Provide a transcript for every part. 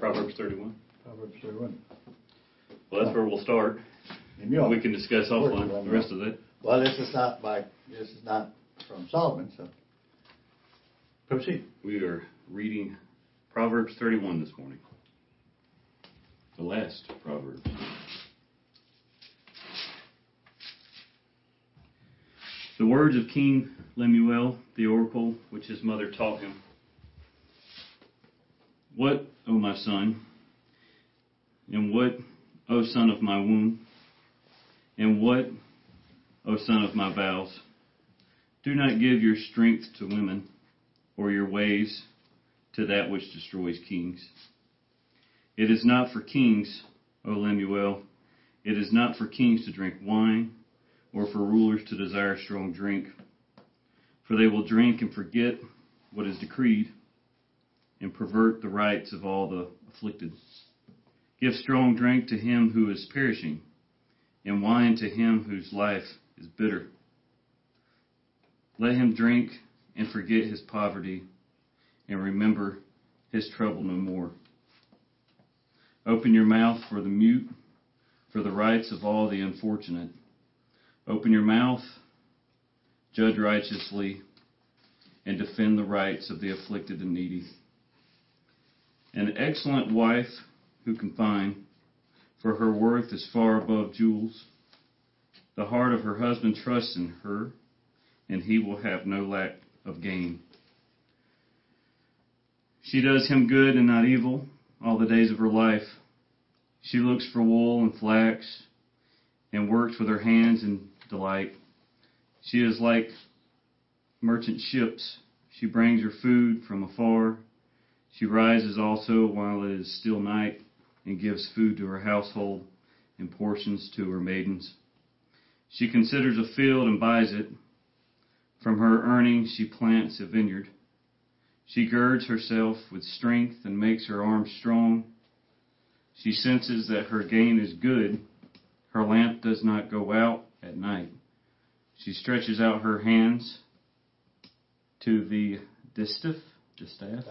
Proverbs 31. Proverbs 31. Well, that's where we'll start. And you know, We can discuss offline the rest of it. Well, this is not by, this is not from Solomon, so proceed. We are reading Proverbs 31 this morning. The last proverb. The words of King Lemuel, the oracle which his mother taught him. What, O my son, and what, O son of my womb, and what, O son of my vows, do not give your strength to women, or your ways to that which destroys kings. It is not for kings, O Lemuel, it is not for kings to drink wine, or for rulers to desire strong drink, for they will drink and forget what is decreed, and pervert the rights of all the afflicted. Give strong drink to him who is perishing, and wine to him whose life is bitter. Let him drink and forget his poverty, and remember his trouble no more. Open your mouth for the mute, for the rights of all the unfortunate. Open your mouth, judge righteously, and defend the rights of the afflicted and needy. An excellent wife who can find, for her worth is far above jewels. The heart of her husband trusts in her, and he will have no lack of gain. She does him good and not evil all the days of her life. She looks for wool and flax and works with her hands in delight. She is like merchant ships. She brings her food from afar. She rises also while it is still night and gives food to her household and portions to her maidens. She considers a field and buys it. From her earnings she plants a vineyard. She girds herself with strength and makes her arms strong. She senses that her gain is good. Her lamp does not go out at night. She stretches out her hands to the distaff, distaff,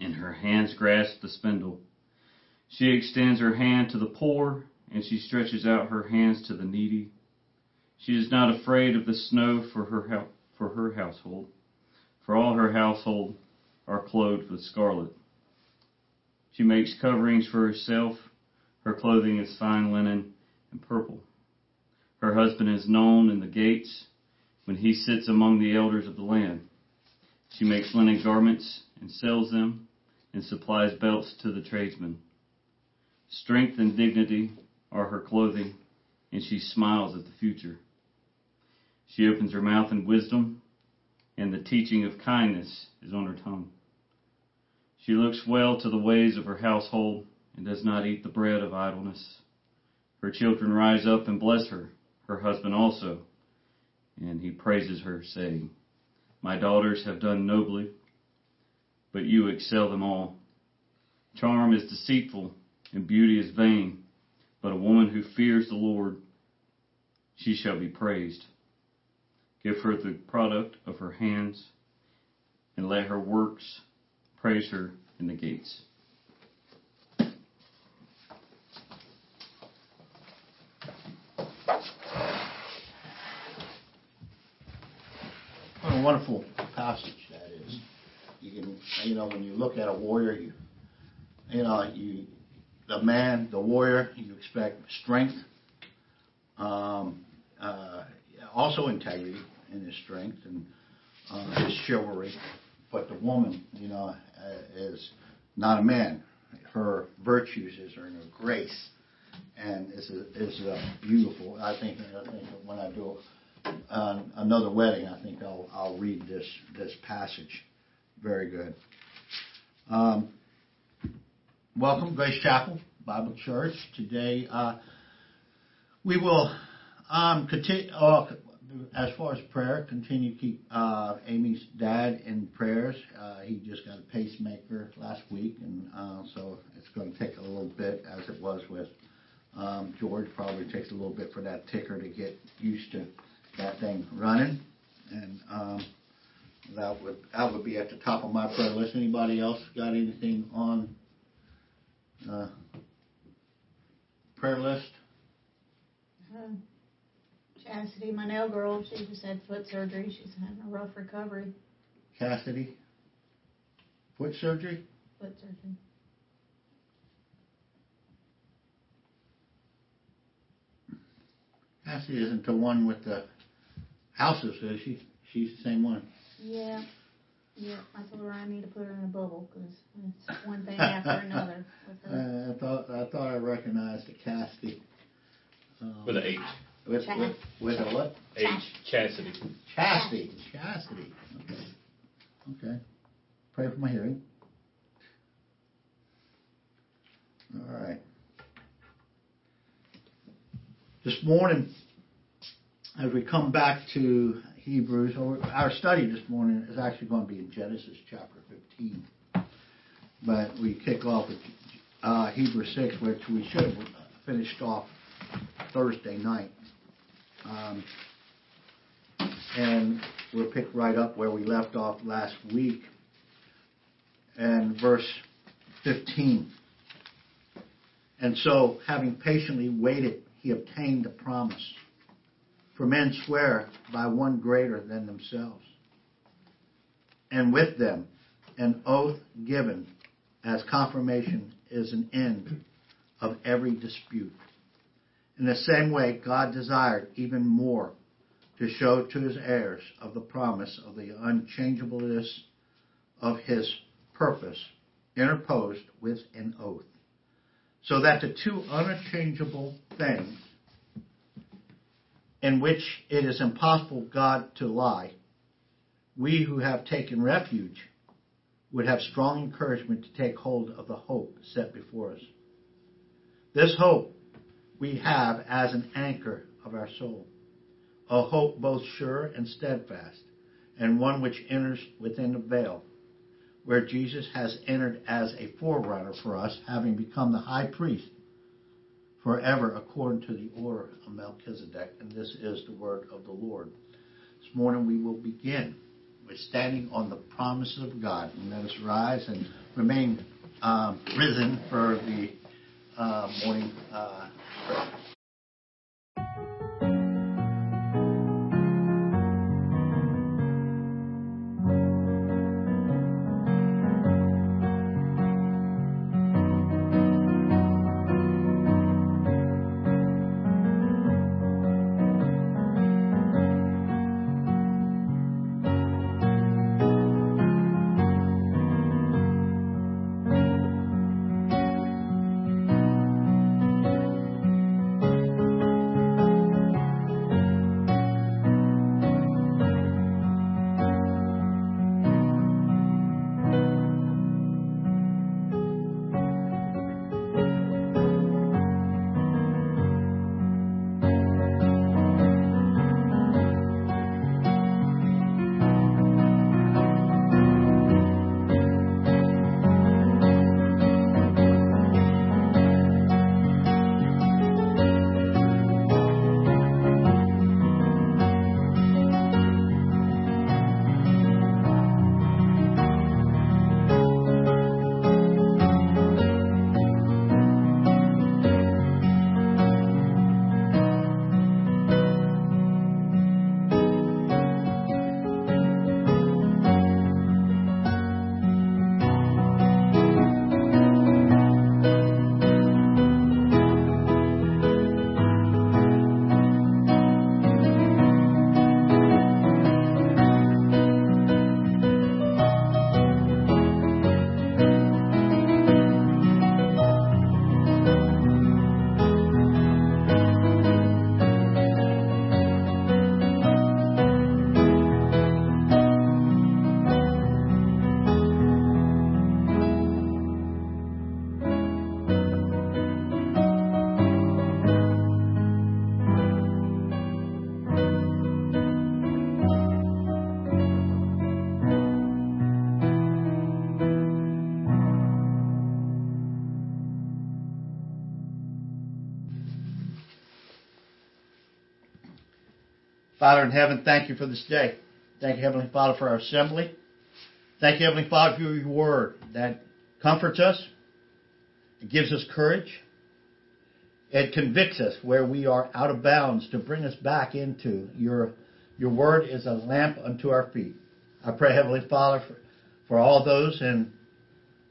and her hands grasp the spindle. She extends her hand to the poor, and she stretches out her hands to the needy. She is not afraid of the snow for her for her household, for all her household are clothed with scarlet. She makes coverings for herself. Her clothing is fine linen and purple. Her husband is known in the gates when he sits among the elders of the land. She makes linen garments and sells them and supplies belts to the tradesmen. Strength and dignity are her clothing, and she smiles at the future. She opens her mouth in wisdom, and the teaching of kindness is on her tongue. She looks well to the ways of her household and does not eat the bread of idleness. Her children rise up and bless her, her husband also, and he praises her, saying, My daughters have done nobly, but you excel them all. Charm is deceitful and beauty is vain, but a woman who fears the Lord, she shall be praised. Give her the product of her hands, and let her works praise her in the gates. What a wonderful passage. You you know, when you look at a warrior, you, you know, you, the man, the warrior, you expect strength, um, uh, also integrity in his strength and uh, his chivalry. But the woman, you know, uh, is not a man. Her virtues is her, her grace, and is a, is a beautiful. I think I think when I do uh, another wedding, I think I'll I'll read this this passage. Very good. Um, welcome, Grace Chapel Bible Church. Today, uh, we will um, continue. Uh, as far as prayer, continue to keep uh, Amy's dad in prayers. Uh, he just got a pacemaker last week, and uh, so it's going to take a little bit, as it was with um, George. Probably takes a little bit for that ticker to get used to that thing running, and um, that would that would be at the top of my prayer list. Anybody else got anything on Uh, prayer list. Uh, Chastity, my nail girl, she just had foot surgery. She's having a rough recovery. Cassidy. Foot surgery. Foot surgery. Cassidy isn't the one with the houses, is she? She's the same one. Yeah. Yeah, I told her I need to put her in a bubble because it's one thing after another with her. Uh, I thought I thought I recognized the Cassidy. Um, With an H. With, Chas- with, with a what? H. Chastity. Chastity. Chastity. Okay. Okay. Pray for my hearing. All right. This morning, as we come back to Hebrews, our study this morning is actually going to be in Genesis chapter 15. But we kick off with uh, Hebrews 6, which we should have finished off Thursday night. Um, and we'll pick right up where we left off last week. And verse 15. And so, having patiently waited, he obtained the promise. For men swear by one greater than themselves. And with them, an oath given as confirmation is an end of every dispute. In the same way, God desired even more to show to his heirs of the promise of the unchangeableness of his purpose, interposed with an oath, so that the two unchangeable things in which it is impossible God to lie, we who have taken refuge would have strong encouragement to take hold of the hope set before us. This hope we have as an anchor of our soul, a hope both sure and steadfast, and one which enters within the veil, where Jesus has entered as a forerunner for us, having become the high priest forever according to the order of Melchizedek. And this is the word of the Lord. This morning we will begin with standing on the promises of God. And let us rise and remain um, risen for the uh, morning uh. Father in heaven, thank you for this day. Thank you, Heavenly Father, for our assembly. Thank you, Heavenly Father, for your word that comforts us, It gives us courage. It convicts us where we are out of bounds to bring us back into your your word is a lamp unto our feet. I pray, Heavenly Father, for, for all those and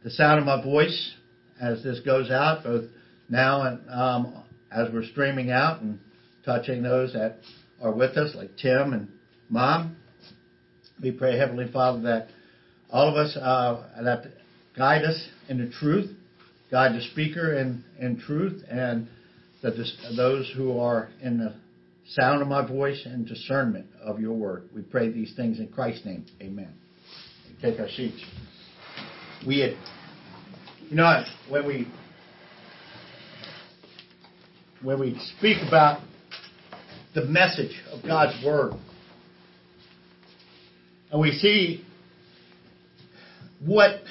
the sound of my voice as this goes out, both now and um, as we're streaming out and touching those that are with us, like Tim and Mom. We pray, Heavenly Father, that all of us uh, that guide us into truth, guide the speaker in, in truth, and that this, those who are in the sound of my voice and discernment of your word. We pray these things in Christ's name. Amen. Take our seats. We had, you know, when we when we speak about the message of God's word, and we see what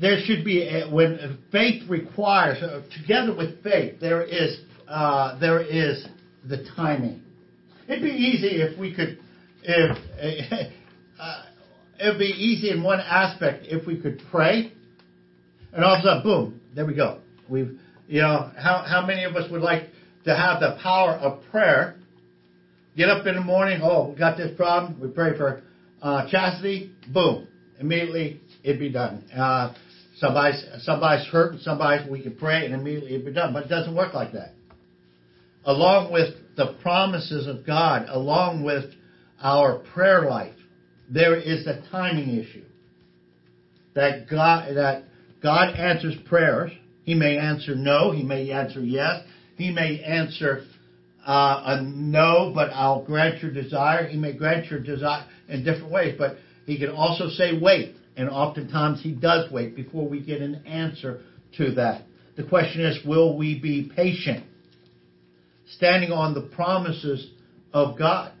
there should be a, when faith requires uh, together with faith there is uh, there is the timing. It'd be easy if we could if uh, it'd be easy in one aspect if we could pray and all of a sudden boom there we go. We've you know how how many of us would like to have the power of prayer get up in the morning oh we got this problem we pray for uh, chastity boom immediately it'd be done. Uh, somebody's somebody's hurting, somebody we can pray and immediately it'd be done. But it doesn't work like that. Along with the promises of God, along with our prayer life, there is a timing issue. That God that God answers prayers. He may answer no, he may answer yes, he may answer uh, a no, but I'll grant your desire. He may grant your desire in different ways, but he can also say wait. And oftentimes he does wait before we get an answer to that. The question is, will we be patient? Standing on the promises of God.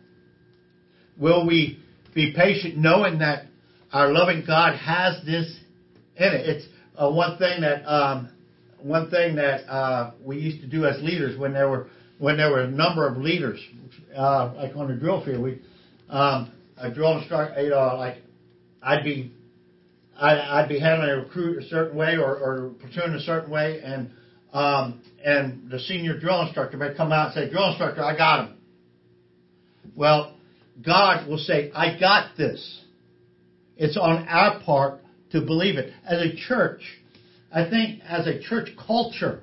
Will we be patient knowing that our loving God has this in it? It's uh, one thing that, um, one thing that, uh, we used to do as leaders when there were, when there were a number of leaders, uh, like on the drill field, we, um, a drill instructor, you know, like, I'd be I'd, I'd be handling a recruit a certain way or, or platoon a certain way, and um, and the senior drill instructor may come out and say, "Drill instructor, I got him." Well, God will say, "I got this." It's on our part to believe it. As a church, I think as a church culture,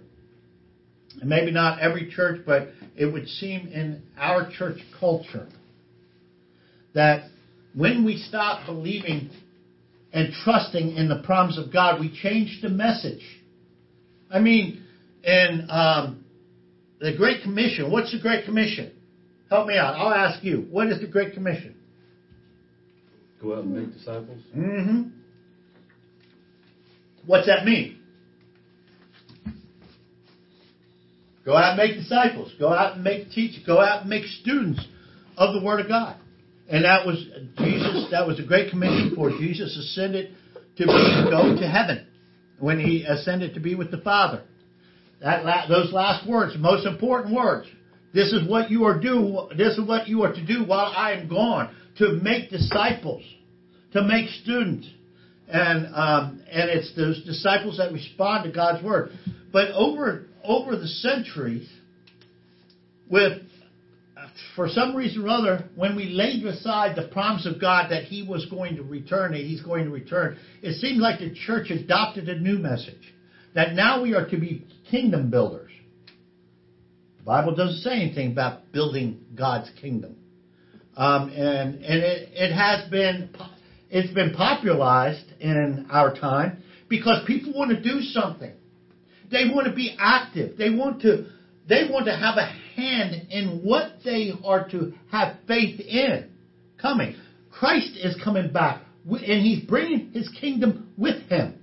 and maybe not every church, but it would seem in our church culture that when we stop believing and trusting in the promise of God, we change the message. I mean, in um, the Great Commission, what's the Great Commission? Help me out. I'll ask you. What is the Great Commission? Go out and make disciples. Mm-hmm. What's that mean? Go out and make disciples. Go out and make teach. Go out and make students of the Word of God. And that was Jesus. That was a great commission for Jesus ascended to be go to heaven when he ascended to be with the Father. That la- those last words, most important words. This is what you are do. This is what you are to do while I am gone to make disciples, to make students, and um, and it's those disciples that respond to God's word. But over over the centuries, with for some reason or other, when we laid aside the promise of God that He was going to return, that He's going to return, it seemed like the church adopted a new message. That now we are to be kingdom builders. The Bible doesn't say anything about building God's kingdom. Um, and and it, it has been it's been popularized in our time because people want to do something. They want to be active. They want to they want to have a hand in what they are to have faith in coming. Christ is coming back, and He's bringing His kingdom with Him.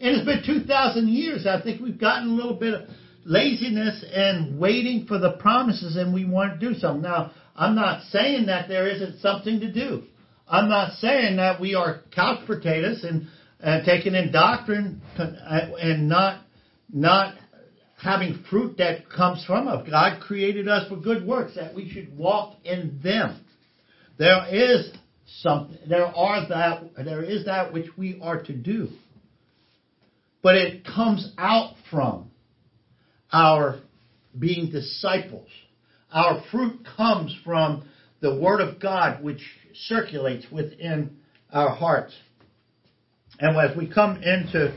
And it's been 2,000 years. I think we've gotten a little bit of laziness and waiting for the promises, and we want to do something. Now, I'm not saying that there isn't something to do. I'm not saying that we are couch potatoes and, and taking in doctrine and not not having fruit that comes from us. God created us for good works, that we should walk in them. There is something. There are that. There is that which we are to do, but it comes out from our being disciples. Our fruit comes from the Word of God, which circulates within our hearts. And as we come into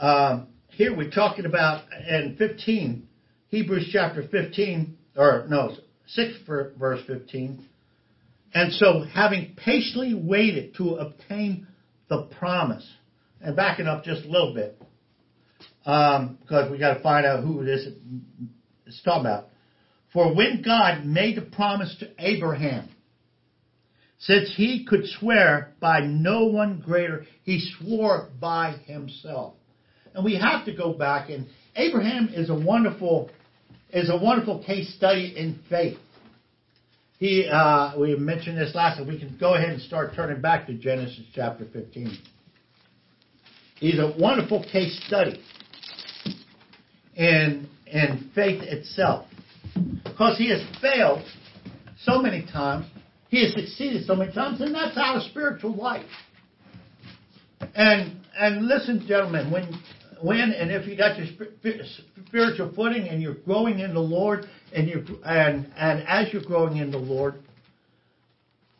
um, here, we're talking about in 15, Hebrews chapter 15, or no, 6 verse 15. And so, having patiently waited to obtain the promise, and backing up just a little bit, um, because we got to find out who this is talking about. For when God made the promise to Abraham, since he could swear by no one greater, he swore by himself. And we have to go back and Abraham is a wonderful is a wonderful case study in faith. He uh, we mentioned this last week. We can go ahead and start turning back to Genesis chapter 15. He's a wonderful case study in in faith itself. Because he has failed so many times he has succeeded so many times, and that's our spiritual life. And and listen, gentlemen, when when and if you got your spiritual footing and you're growing in the Lord, and you and and as you're growing in the Lord,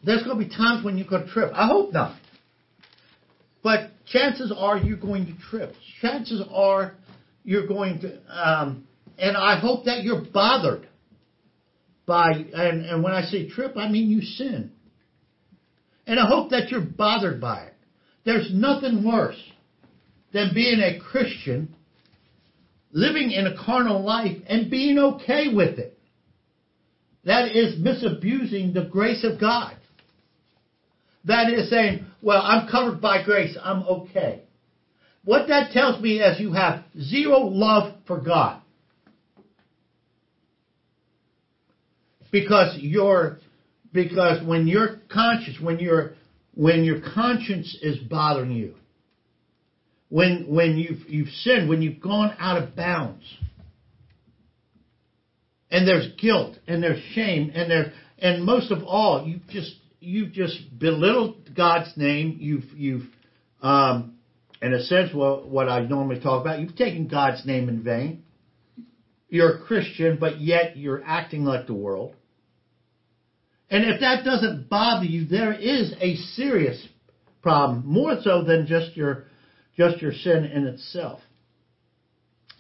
there's going to be times when you're going to trip. I hope not, but chances are you're going to trip. Chances are you're going to, um, and I hope that you're bothered by, and, and when I say trip, I mean you sin. And I hope that you're bothered by it. There's nothing worse than being a Christian, living in a carnal life, and being okay with it. That is misusing the grace of God. That is saying, well, I'm covered by grace, I'm okay. What that tells me is you have zero love for God. Because your because when your conscience when your when your conscience is bothering you when when you've you've sinned when you've gone out of bounds and there's guilt and there's shame and there and most of all you just you've just belittled God's name you've you've um, in a sense what what I normally talk about you've taken God's name in vain you're a Christian, but yet you're acting like the world. And if that doesn't bother you, there is a serious problem, more so than just your just your sin in itself.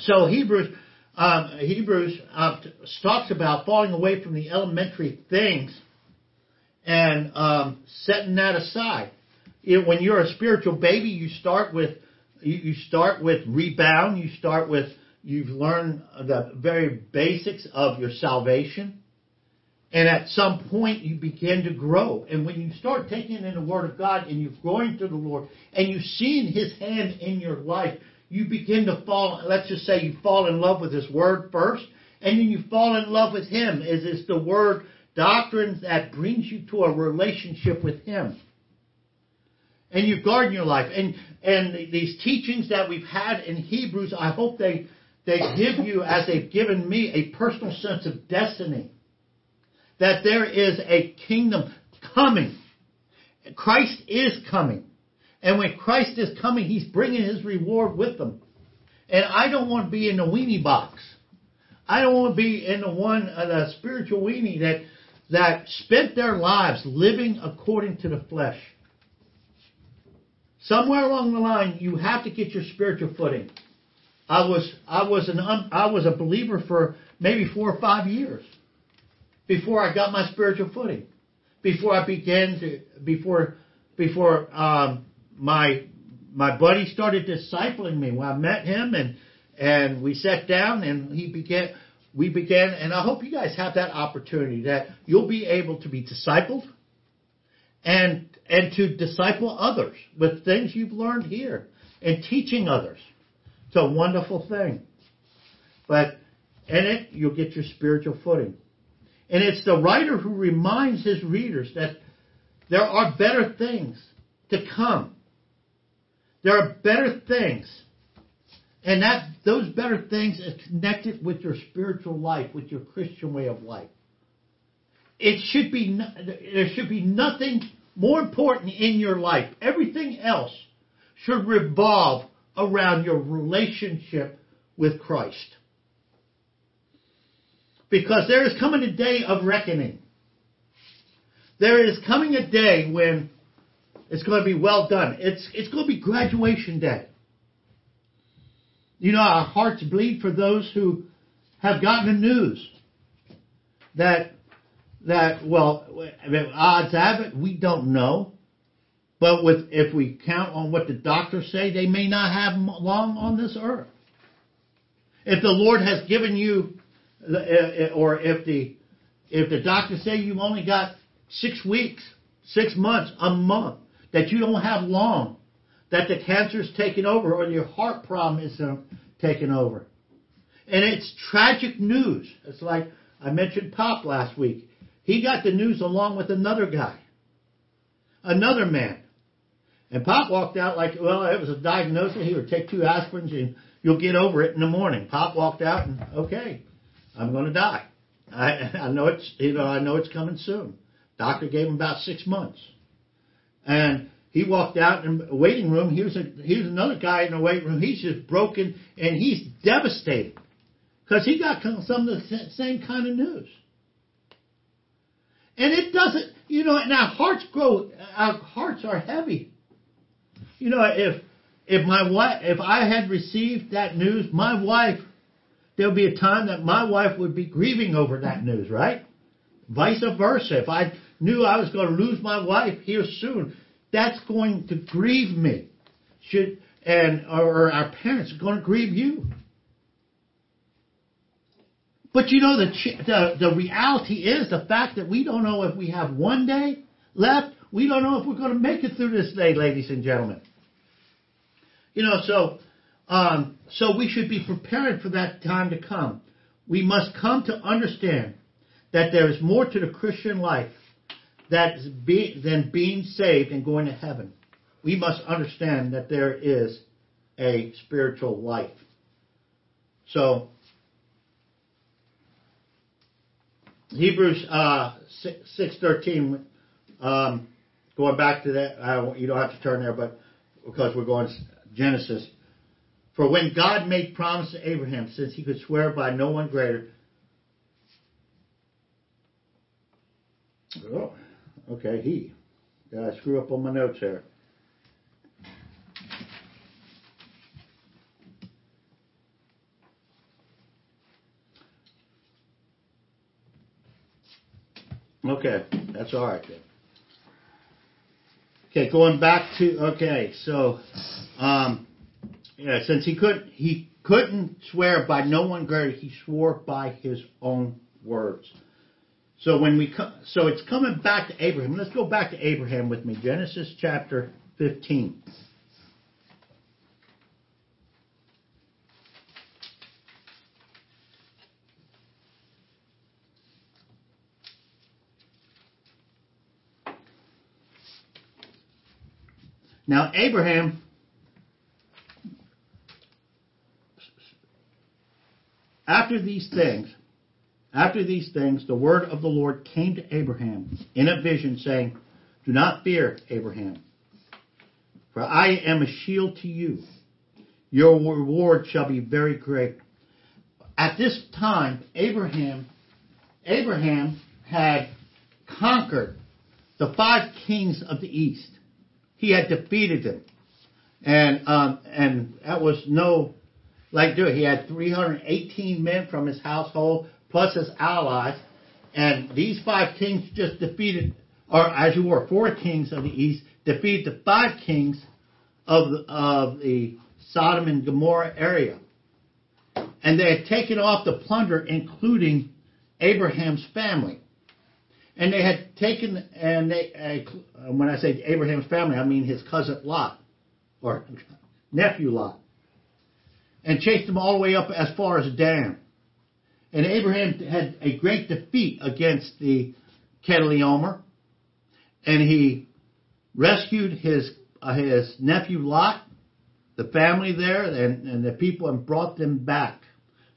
So Hebrews um, Hebrews uh, talks about falling away from the elementary things and um, setting that aside. It, when you're a spiritual baby, you start with you, you start with rebound. You start with You've learned the very basics of your salvation. And at some point you begin to grow. And when you start taking in the Word of God and you're growing to the Lord and you've seen His hand in your life, you begin to fall, let's just say you fall in love with His Word first, and then you fall in love with Him. Is it's the Word doctrine that brings you to a relationship with Him. And you guard your life. And, and these teachings that we've had in Hebrews, I hope they they give you, as they've given me, a personal sense of destiny. That there is a kingdom coming. Christ is coming. And when Christ is coming, He's bringing His reward with Him. And I don't want to be in the weenie box. I don't want to be in the one, uh, the spiritual weenie that, that spent their lives living according to the flesh. Somewhere along the line, you have to get your spiritual footing. I was I was an I was a believer for maybe four or five years before I got my spiritual footing. Before I began to before before um, my my buddy started discipling me when I met him and and we sat down and he began we began and I hope you guys have that opportunity that you'll be able to be discipled and and to disciple others with things you've learned here and teaching others. It's a wonderful thing. But in it, you'll get your spiritual footing. And it's the writer who reminds his readers that there are better things to come. There are better things. And that those better things is connected with your spiritual life, with your Christian way of life. It should be there should be nothing more important in your life, everything else should revolve around your relationship with Christ. Because there is coming a day of reckoning. There is coming a day when it's going to be well done. It's, it's going to be graduation day. You know, our hearts bleed for those who have gotten the news that, that, well, odds have it, we don't know. But with, if we count on what the doctors say, they may not have long on this earth. If the Lord has given you, or if the, if the doctors say you've only got six weeks, six months, a month, that you don't have long, that the cancer's taken over or your heart problem is uh, taken over. And it's tragic news. It's like I mentioned Pop last week. He got the news along with another guy, another man. And Pop walked out like, well, it was a diagnosis. He would take two aspirins and you'll get over it in the morning. Pop walked out and, okay, I'm going to die. I, I know it's, you know, I know it's coming soon. Doctor gave him about six months. And he walked out in the waiting room. Here's a, here's another guy in the waiting room. He's just broken and he's devastated because he got some of the same kind of news. And it doesn't, you know, and our hearts grow, our hearts are heavy. You know, if if my wife, if I had received that news, my wife, there'll be a time that my wife would be grieving over that news, right? Vice versa. If I knew I was going to lose my wife here soon, that's going to grieve me. Should and or our parents are going to grieve you. But you know the, the the reality is the fact that we don't know if we have one day left. We don't know if we're going to make it through this day, ladies and gentlemen. You know, so um, so we should be prepared for that time to come. We must come to understand that there is more to the Christian life than being saved and going to heaven. We must understand that there is a spiritual life. So, Hebrews uh, six thirteen. Um, going back to that, I, you don't have to turn there, but because we're going to Genesis. For when God made promise to Abraham, since he could swear by no one greater. Oh, okay, he. Did I screw up on my notes here? Okay, that's all right then. Okay, going back to okay, so um, yeah, since he could he couldn't swear by no one greater, he swore by his own words. So when we come, so it's coming back to Abraham. Let's go back to Abraham with me. Genesis chapter 15. Now Abraham after these things after these things the word of the Lord came to Abraham in a vision saying do not fear Abraham for I am a shield to you. Your reward shall be very great. At this time Abraham Abraham had conquered the five kings of the east. He had defeated them. And, um, and that was no, like do. He had 318 men from his household plus his allies. And these five kings just defeated, or as you were, four kings of the east defeated the five kings of the, of the Sodom and Gomorrah area. And they had taken off the plunder, including Abraham's family. And they had taken, and they, uh, when I say Abraham's family, I mean his cousin Lot, or nephew Lot, and chased them all the way up as far as Dan. And Abraham had a great defeat against the Kedorlaomer, and he rescued his uh, his nephew Lot, the family there, and, and the people, and brought them back.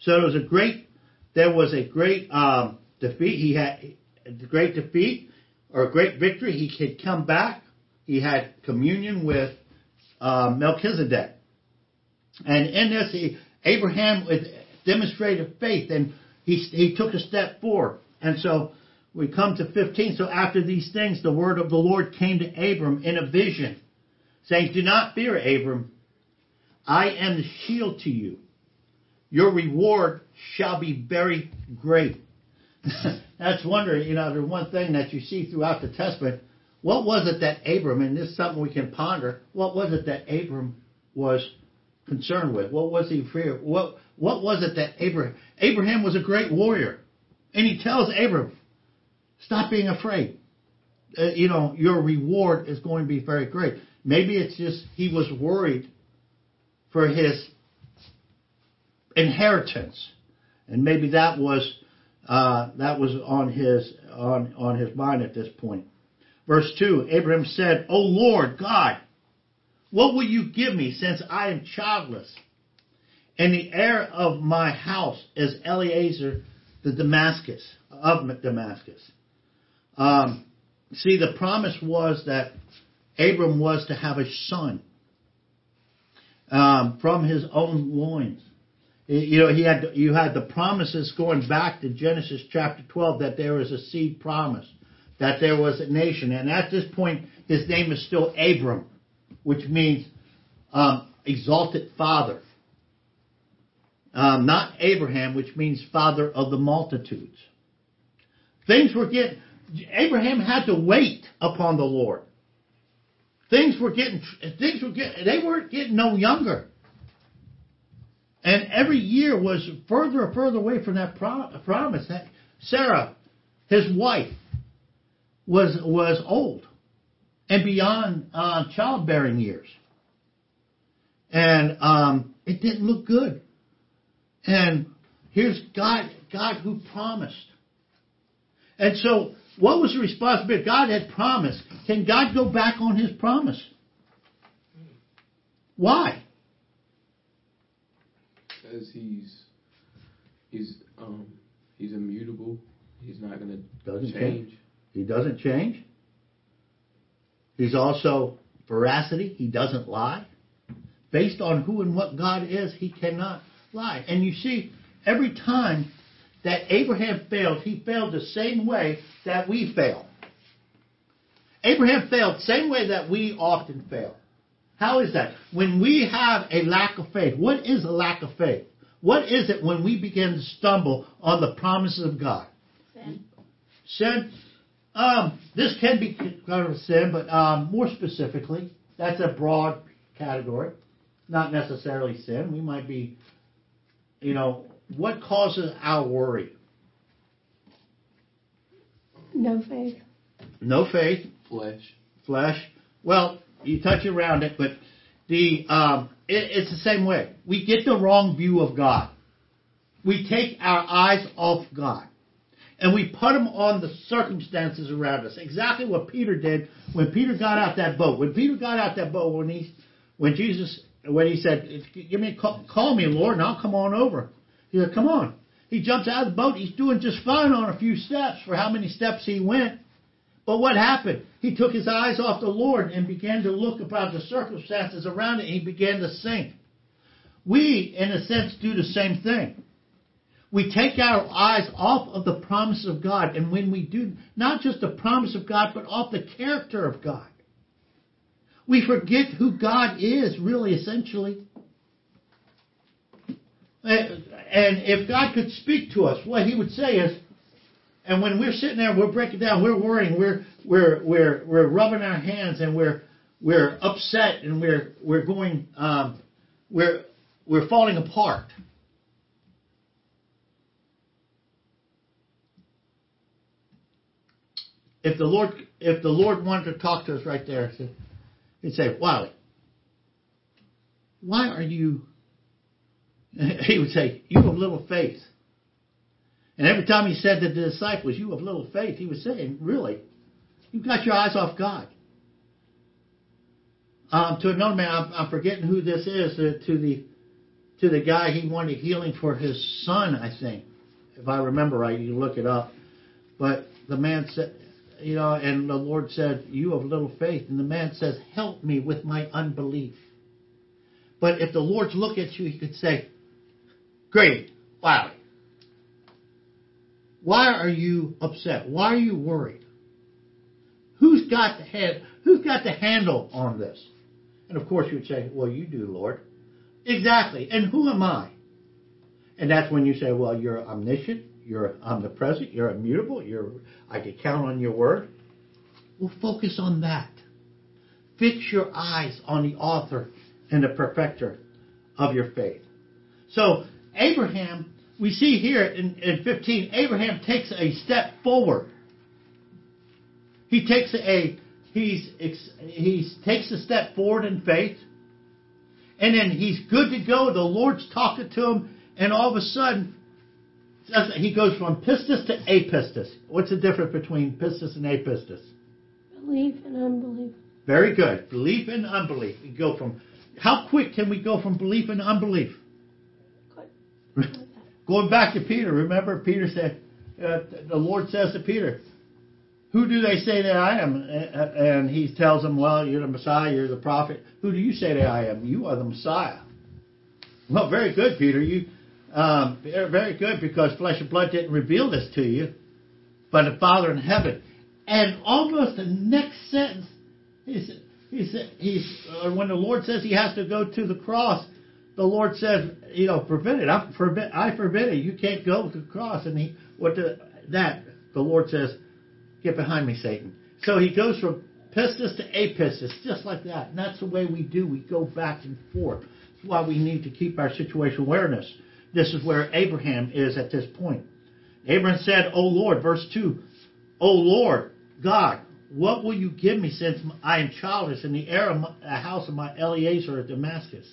So it was a great, there was a great um, defeat. He had a great defeat. or a great victory. He could come back. He had communion with uh, Melchizedek. And in this, he, Abraham demonstrated faith and he, he took a step forward. And so we come to 15. So after these things, the word of the Lord came to Abram in a vision, saying, Do not fear, Abram. I am the shield to you. Your reward shall be very great. That's wondering, you know, the one thing that you see throughout the Testament. What was it that Abram, and this is something we can ponder, what was it that Abram was concerned with? What was he fear? What what was it that Abraham Abraham was a great warrior, and he tells Abram, "Stop being afraid. Uh, you know your reward is going to be very great." Maybe it's just he was worried for his inheritance, and maybe that was uh, that was on his on on his mind at this point. Verse two: Abraham said, "O Lord God." What will you give me since I am childless? And the heir of my house is Eliezer the Damascus of Damascus. Um, see, the promise was that Abram was to have a son um, from his own loins. You know, he had you had the promises going back to Genesis chapter 12 that there was a seed promise, that there was a nation, and at this point his name is still Abram which means um, exalted father. Um, not Abraham, which means father of the multitudes. Things were getting, Abraham had to wait upon the Lord. Things were getting, things were getting, they weren't getting no younger. And every year was further and further away from that promise. That Sarah, his wife, was, was old and beyond uh, childbearing years. And um, it didn't look good. And here's God, God who promised. And so, what was the responsibility? God had promised. Can God go back on His promise? Why? Because He's He's um He's immutable. He's not going to change. change. He doesn't change. He's also veracity. He doesn't lie. Based on who and what God is, he cannot lie. And you see, every time that Abraham failed, he failed the same way that we fail. Abraham failed the same way that we often fail. How is that? When we have a lack of faith, what is a lack of faith? What is it when we begin to stumble on the promises of God? Sin. Sin um, this can be kind of a sin, but um, more specifically, that's a broad category. Not necessarily sin. We might be, you know, what causes our worry? No faith. No faith. Flesh. Flesh. Well, you touch around it, but the um, it, it's the same way. We get the wrong view of God. We take our eyes off God and we put them on the circumstances around us. Exactly what Peter did when Peter got out that boat. When Peter got out that boat, when he, when Jesus, when he said, "Give me, call, call me, Lord, and I'll come on over." He said, "Come on." He jumps out of the boat. He's doing just fine on a few steps for how many steps he went. But what happened? He took his eyes off the Lord and began to look about the circumstances around it. He began to sink. We, in a sense, do the same thing we take our eyes off of the promise of God. And when we do, not just the promise of God, but off the character of God, we forget who God is, really, essentially. And if God could speak to us, what He would say is, and when we're sitting there, we're breaking down, we're worrying, we're we're we're we're rubbing our hands, and we're we're upset, and we're we're going, um, we're we're falling apart. If the Lord if the Lord wanted to talk to us right there, he'd say, Wally, why are you he would say, You have little faith. And every time he said to the disciples, You have little faith, he was saying, Really? You've got your eyes off God. Um, to another man, I'm, I'm, forgetting who this is, uh, to the to the guy he wanted healing for his son, I think. If I remember right, you look it up. But the man said you know, and the Lord said, You have little faith. And the man says, Help me with my unbelief. But if the Lord's look at you, he could say, Great, wow. Why are you upset? Why are you worried? Who's got the head? Who's got the handle on this? And of course, you would say, "Well, you do, Lord." Exactly. And who am I? And that's when you say, "Well, you're omniscient. You're omnipresent. You're immutable. You're. I can count on your word." Well, focus on that. Fix your eyes on the author and the perfecter of your faith. So Abraham, we see here in, in 15, Abraham takes a step forward. He takes a he's he takes a step forward in faith, and then he's good to go. The Lord's talking to him, and all of a sudden, he goes from pistis to apistis. What's the difference between pistis and apistis? Belief and unbelief. Very good. Belief and unbelief. We go from how quick can we go from belief and unbelief? Going back to Peter, remember Peter said, uh, the Lord says to Peter, who do they say that I am? And he tells them, Well, you're the Messiah, you're the prophet. Who do you say that I am? You are the Messiah. Well, very good, Peter. You um, very good because flesh and blood didn't reveal this to you, but the Father in heaven. And almost the next sentence, he said, he said, he's uh, when the Lord says he has to go to the cross, the Lord says, you know, forbid it. I forbid, I forbid it. You can't go to the cross. And he, what the, that the Lord says, Get behind me, Satan. So he goes from pistis to apistis, just like that. And that's the way we do. We go back and forth. That's why we need to keep our situation awareness. This is where Abraham is at this point. Abraham said, O Lord, verse 2, O Lord, God, what will you give me since I am childless in the heir of the house of my Eliezer at Damascus?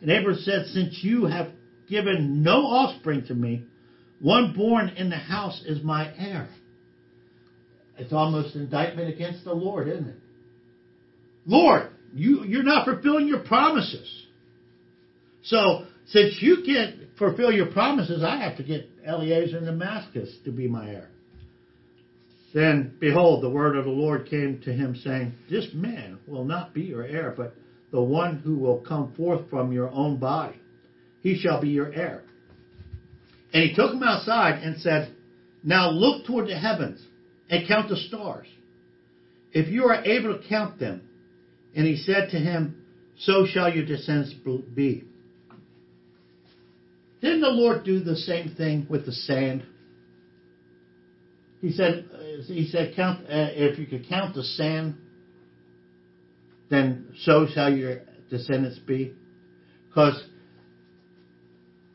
And Abraham said, Since you have given no offspring to me, one born in the house is my heir. It's almost an indictment against the Lord, isn't it? Lord, you, you're not fulfilling your promises. So, since you can't fulfill your promises, I have to get Eliezer in Damascus to be my heir. Then, behold, the word of the Lord came to him, saying, This man will not be your heir, but the one who will come forth from your own body. He shall be your heir. And he took him outside and said, Now look toward the heavens and count the stars, if you are able to count them. And he said to him, So shall your descendants be. Didn't the Lord do the same thing with the sand? He said, he said, count, uh, if you could count the sand, then so shall your descendants be. Because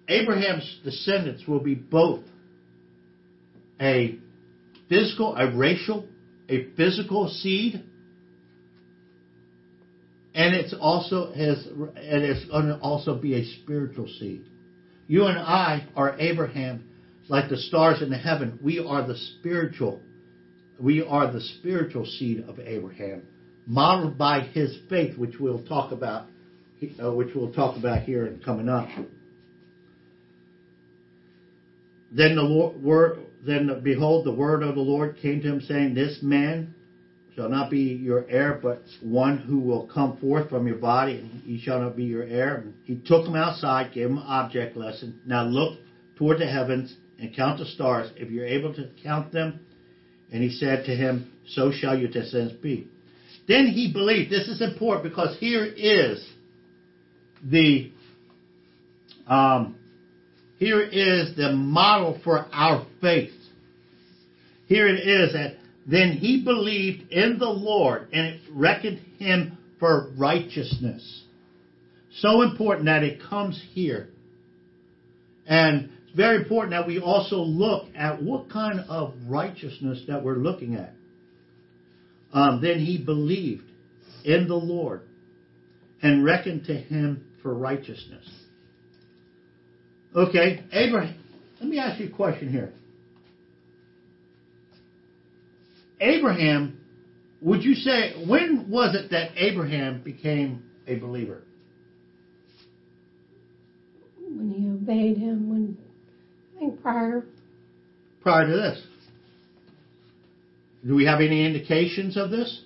Abraham's descendants will be both a physical, a racial, a physical seed, and it's also has and it's going to also be a spiritual seed. You and I are Abraham, like the stars in the heaven. We are the spiritual. We are the spiritual seed of Abraham, modeled by his faith, which we'll talk about, uh, which we'll talk about here and coming up. Then the Lord, word, then behold, the word of the Lord came to him, saying, This man shall not be your heir, but one who will come forth from your body, and he shall not be your heir. He took him outside, gave him an object lesson. Now look toward the heavens and count the stars, if you're able to count them. And he said to him, So shall your descendants be. Then he believed. This is important because here is the um, here is the model for our faith. Here it is that then he believed in the Lord and it reckoned him for righteousness. So important that it comes here. And it's very important that we also look at what kind of righteousness that we're looking at. Um, then he believed in the Lord and reckoned to him for righteousness. Okay, Abraham. Let me ask you a question here. Abraham, would you say, when was it that Abraham became a believer? When he obeyed him, when I think prior. Prior to this. Do we have any indications of this?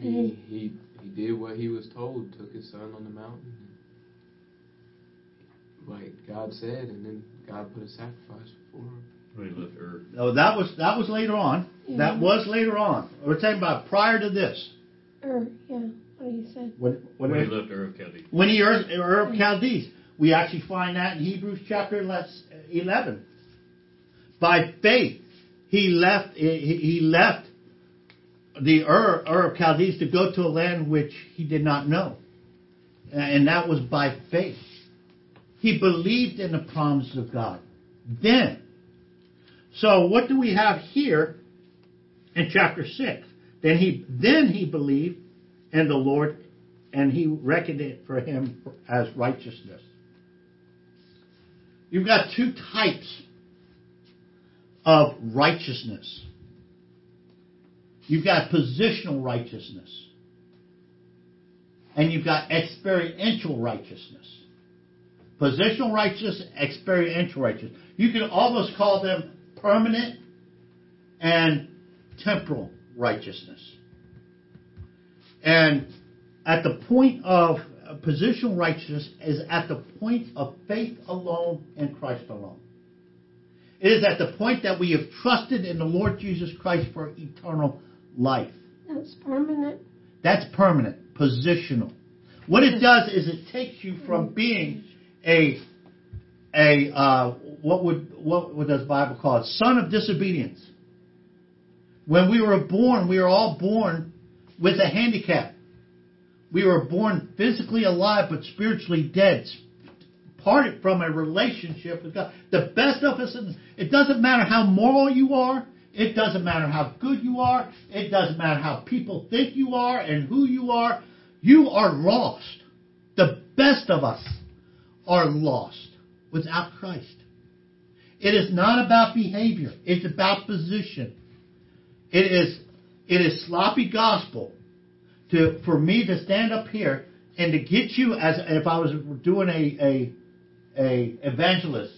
He, mm-hmm. he he did what he was told. Took his son on the mountain, like God said, and then God put a sacrifice for him. When he left Earth. No, that was that was later on. That mm-hmm. was later on. We're talking about prior to this. Or, yeah, what he said. When, when, When he left Ur of Chaldees. when he Ur Ur of Chaldees. We actually find that in Hebrews chapter les- 11. By faith, he left. He, he left the Ur, Ur of Chaldees to go to a land which he did not know, and that was by faith. He believed in the promises of God. Then, so what do we have here in chapter six? Then he then he believed in the Lord, and he reckoned it for him as righteousness. You've got two types of righteousness. You've got positional righteousness. And you've got experiential righteousness. Positional righteousness, experiential righteousness. You can almost call them permanent and temporal righteousness. And at the point of positional righteousness is at the point of faith alone and Christ alone. It is at the point that we have trusted in the Lord Jesus Christ for eternal life. That's permanent. That's permanent, positional. What it does is it takes you from being a a uh, what would what would the Bible call it? Son of disobedience. When we were born, we were all born with a handicap. We were born physically alive but spiritually dead, parted from a relationship with God. The best of us, it doesn't matter how moral you are, it doesn't matter how good you are, it doesn't matter how people think you are and who you are, you are lost. The best of us are lost without Christ. It is not about behavior, it's about position. It is it is sloppy gospel to for me to stand up here and to get you as if I was doing a a, a evangelist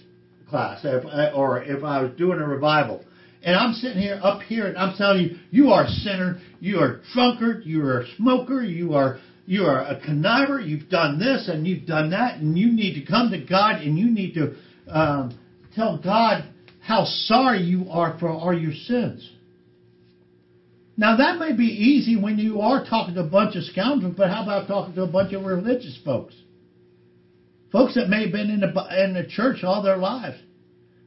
class if, or if I was doing a revival. And I'm sitting here up here and I'm telling you, you are a sinner, you are a drunkard, you are a smoker, you are you are a conniver, you've done this and you've done that, and you need to come to God and you need to um, tell God how sorry you are for all your sins. Now that may be easy when you are talking to a bunch of scoundrels, but how about talking to a bunch of religious folks? Folks that may have been in the in the church all their lives.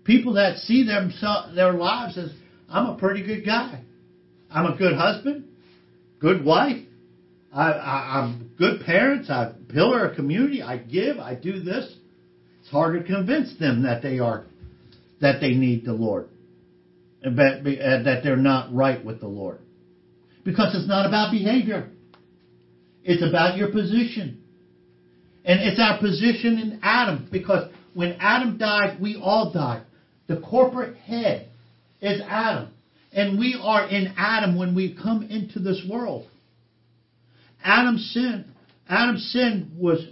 People that see themselves their lives as I'm a pretty good guy. I'm a good husband, good wife. I, I, I'm good parents. I pillar a community. I give. I do this. It's hard to convince them that they are that they need the Lord, that, that they're not right with the Lord. Because it's not about behavior. It's about your position. And it's our position in Adam. Because when Adam died, we all died. The corporate head is Adam. And we are in Adam when we come into this world. Adam's sin, Adam's sin was,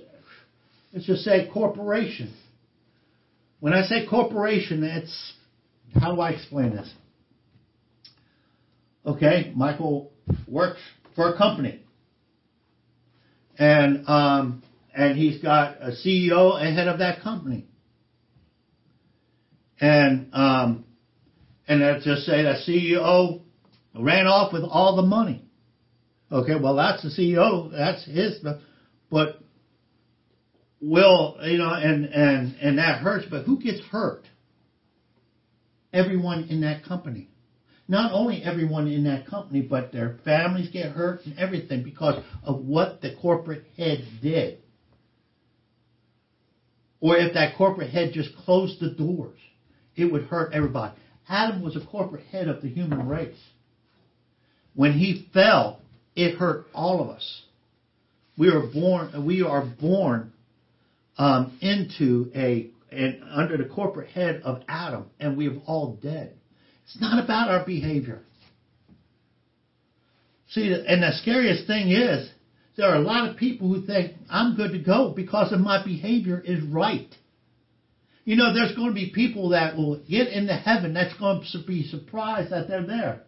let's just say corporation. When I say corporation, it's, how do I explain this? Okay, Michael works for a company, and um, and he's got a CEO ahead of that company, and um, and let's just say that CEO ran off with all the money. Okay, well that's the CEO, that's his, but will you know, and and and that hurts. But who gets hurt? Everyone in that company not only everyone in that company, but their families get hurt and everything because of what the corporate head did. Or if that corporate head just closed the doors, it would hurt everybody. Adam was a corporate head of the human race. When he fell, it hurt all of us. We are born. We are born um, into a and under the corporate head of Adam, and we have all dead. It's not about our behavior. See, and the scariest thing is, there are a lot of people who think, I'm good to go because of my behavior is right. You know, there's going to be people that will get into heaven that's going to be surprised that they're there.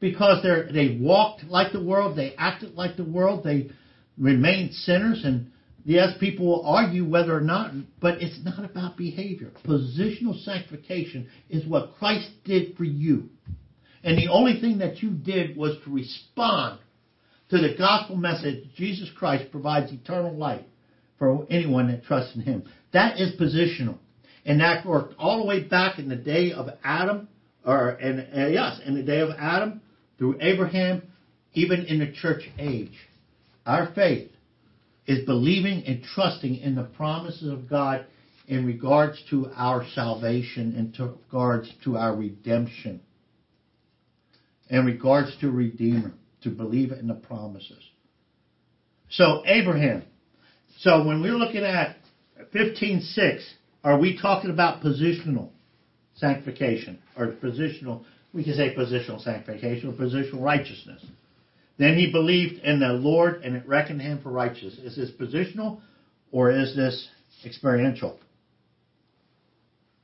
because they they walked like the world, they acted like the world, they remained sinners, and yes, people will argue whether or not, but it's not about behavior. Positional sanctification is what Christ did for you. And the only thing that you did was to respond to the gospel message Jesus Christ provides eternal life for anyone that trusts in him. That is positional. And that worked all the way back in the day of Adam, or and uh, yes, in the day of Adam, through Abraham, even in the church age. Our faith is believing and trusting in the promises of God in regards to our salvation, in regards to our redemption, in regards to Redeemer, to believe in the promises. So Abraham. So when we're looking at 15:6, are we talking about positional sanctification or positional? We can say positional sanctification or positional righteousness. Then he believed in the Lord and it reckoned him for righteous. Is this positional or is this experiential?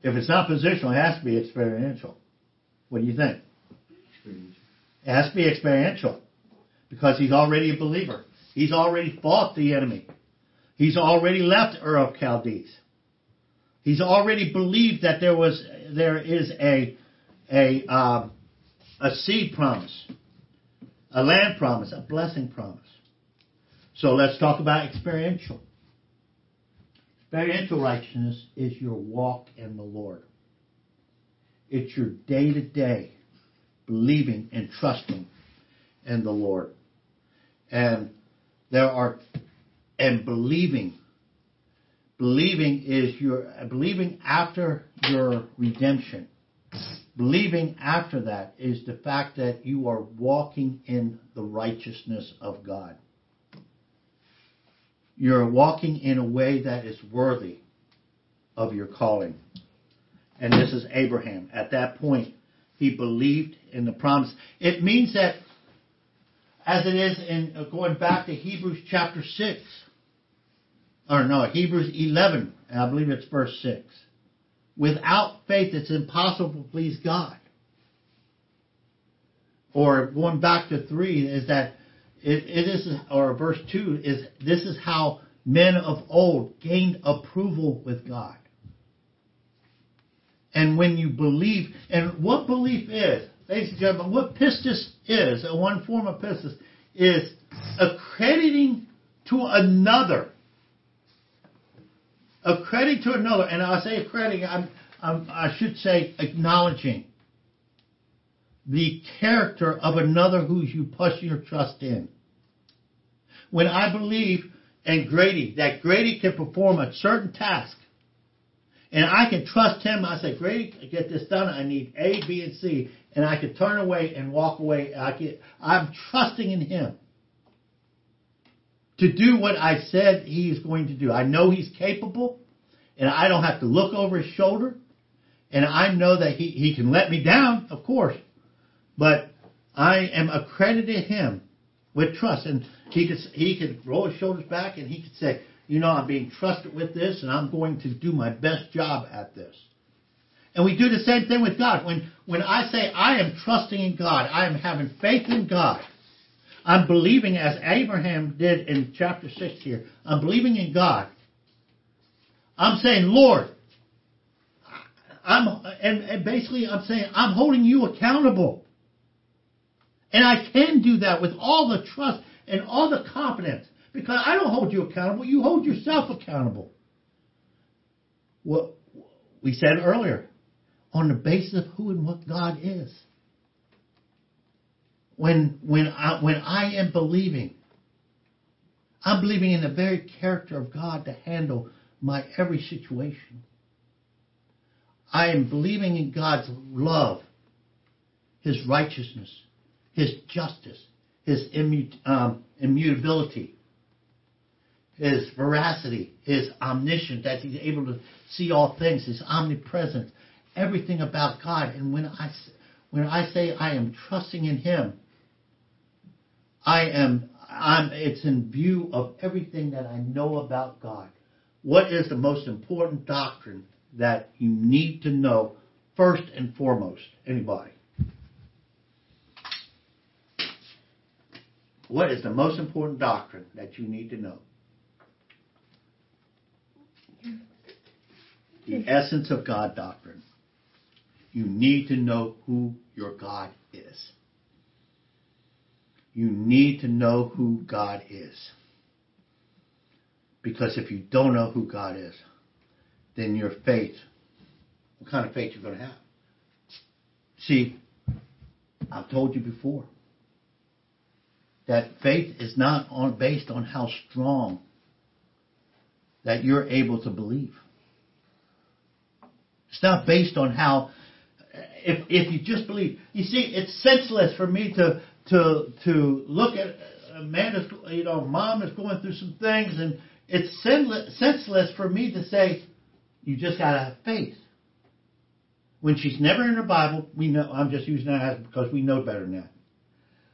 If it's not positional, it has to be experiential. What do you think? It has to be experiential because he's already a believer. He's already fought the enemy. He's already left Ur of Chaldees. He's already believed that there was there is a a um, a seed promise, a land promise, a blessing promise. So let's talk about experiential. Experiential righteousness is your walk in the Lord. It's your day to day believing and trusting in the Lord. And there are, and believing. Believing is your, believing after your redemption. Believing after that is the fact that you are walking in the righteousness of God. You're walking in a way that is worthy of your calling. And this is Abraham. At that point, he believed in the promise. It means that, as it is in going back to Hebrews chapter 6, or no, Hebrews 11, and I believe it's verse 6. Without faith, it's impossible to please God. Or going back to 3 is that it, it is, or verse 2 is, this is how men of old gained approval with God. And when you believe, and what belief is, ladies and gentlemen, what pistis is, one form of pistis, is accrediting to another. Accrediting to another, and I say accrediting, I'm, I'm, I should say acknowledging the character of another who you put your trust in. When I believe in Grady, that Grady can perform a certain task, and I can trust him. I say, Grady, get this done. I need A, B, and C. And I can turn away and walk away. I get, I'm trusting in him to do what I said he is going to do. I know he's capable, and I don't have to look over his shoulder. And I know that he, he can let me down, of course, but I am accredited him with trust. And he could, he could roll his shoulders back and he could say, you know, I'm being trusted with this and I'm going to do my best job at this. And we do the same thing with God. When, when I say I am trusting in God, I am having faith in God. I'm believing as Abraham did in chapter 6 here. I'm believing in God. I'm saying, Lord, I'm, and, and basically I'm saying, I'm holding you accountable. And I can do that with all the trust and all the confidence because I don't hold you accountable. You hold yourself accountable. What we said earlier, on the basis of who and what God is. When when I when I am believing, I'm believing in the very character of God to handle my every situation. I am believing in God's love, His righteousness, His justice, His um, immutability, his veracity, his omniscience, that he's able to see all things, his omnipresence, everything about God. And when I, when I say I am trusting in him, I am, I'm, it's in view of everything that I know about God. What is the most important doctrine that you need to know first and foremost? Anybody? what is the most important doctrine that you need to know? The essence of God doctrine. You need to know who your God is. You need to know who God is. Because if you don't know who God is, then your faith, what kind of faith you're going to have? See, I've told you before that faith is not on, based on how strong that you're able to believe. It's not based on how if if you just believe. You see, it's senseless for me to to to look at Amanda's you know mom is going through some things, and it's senseless, senseless for me to say you just gotta have faith. When she's never in her Bible, we know I'm just using that as because we know better than that.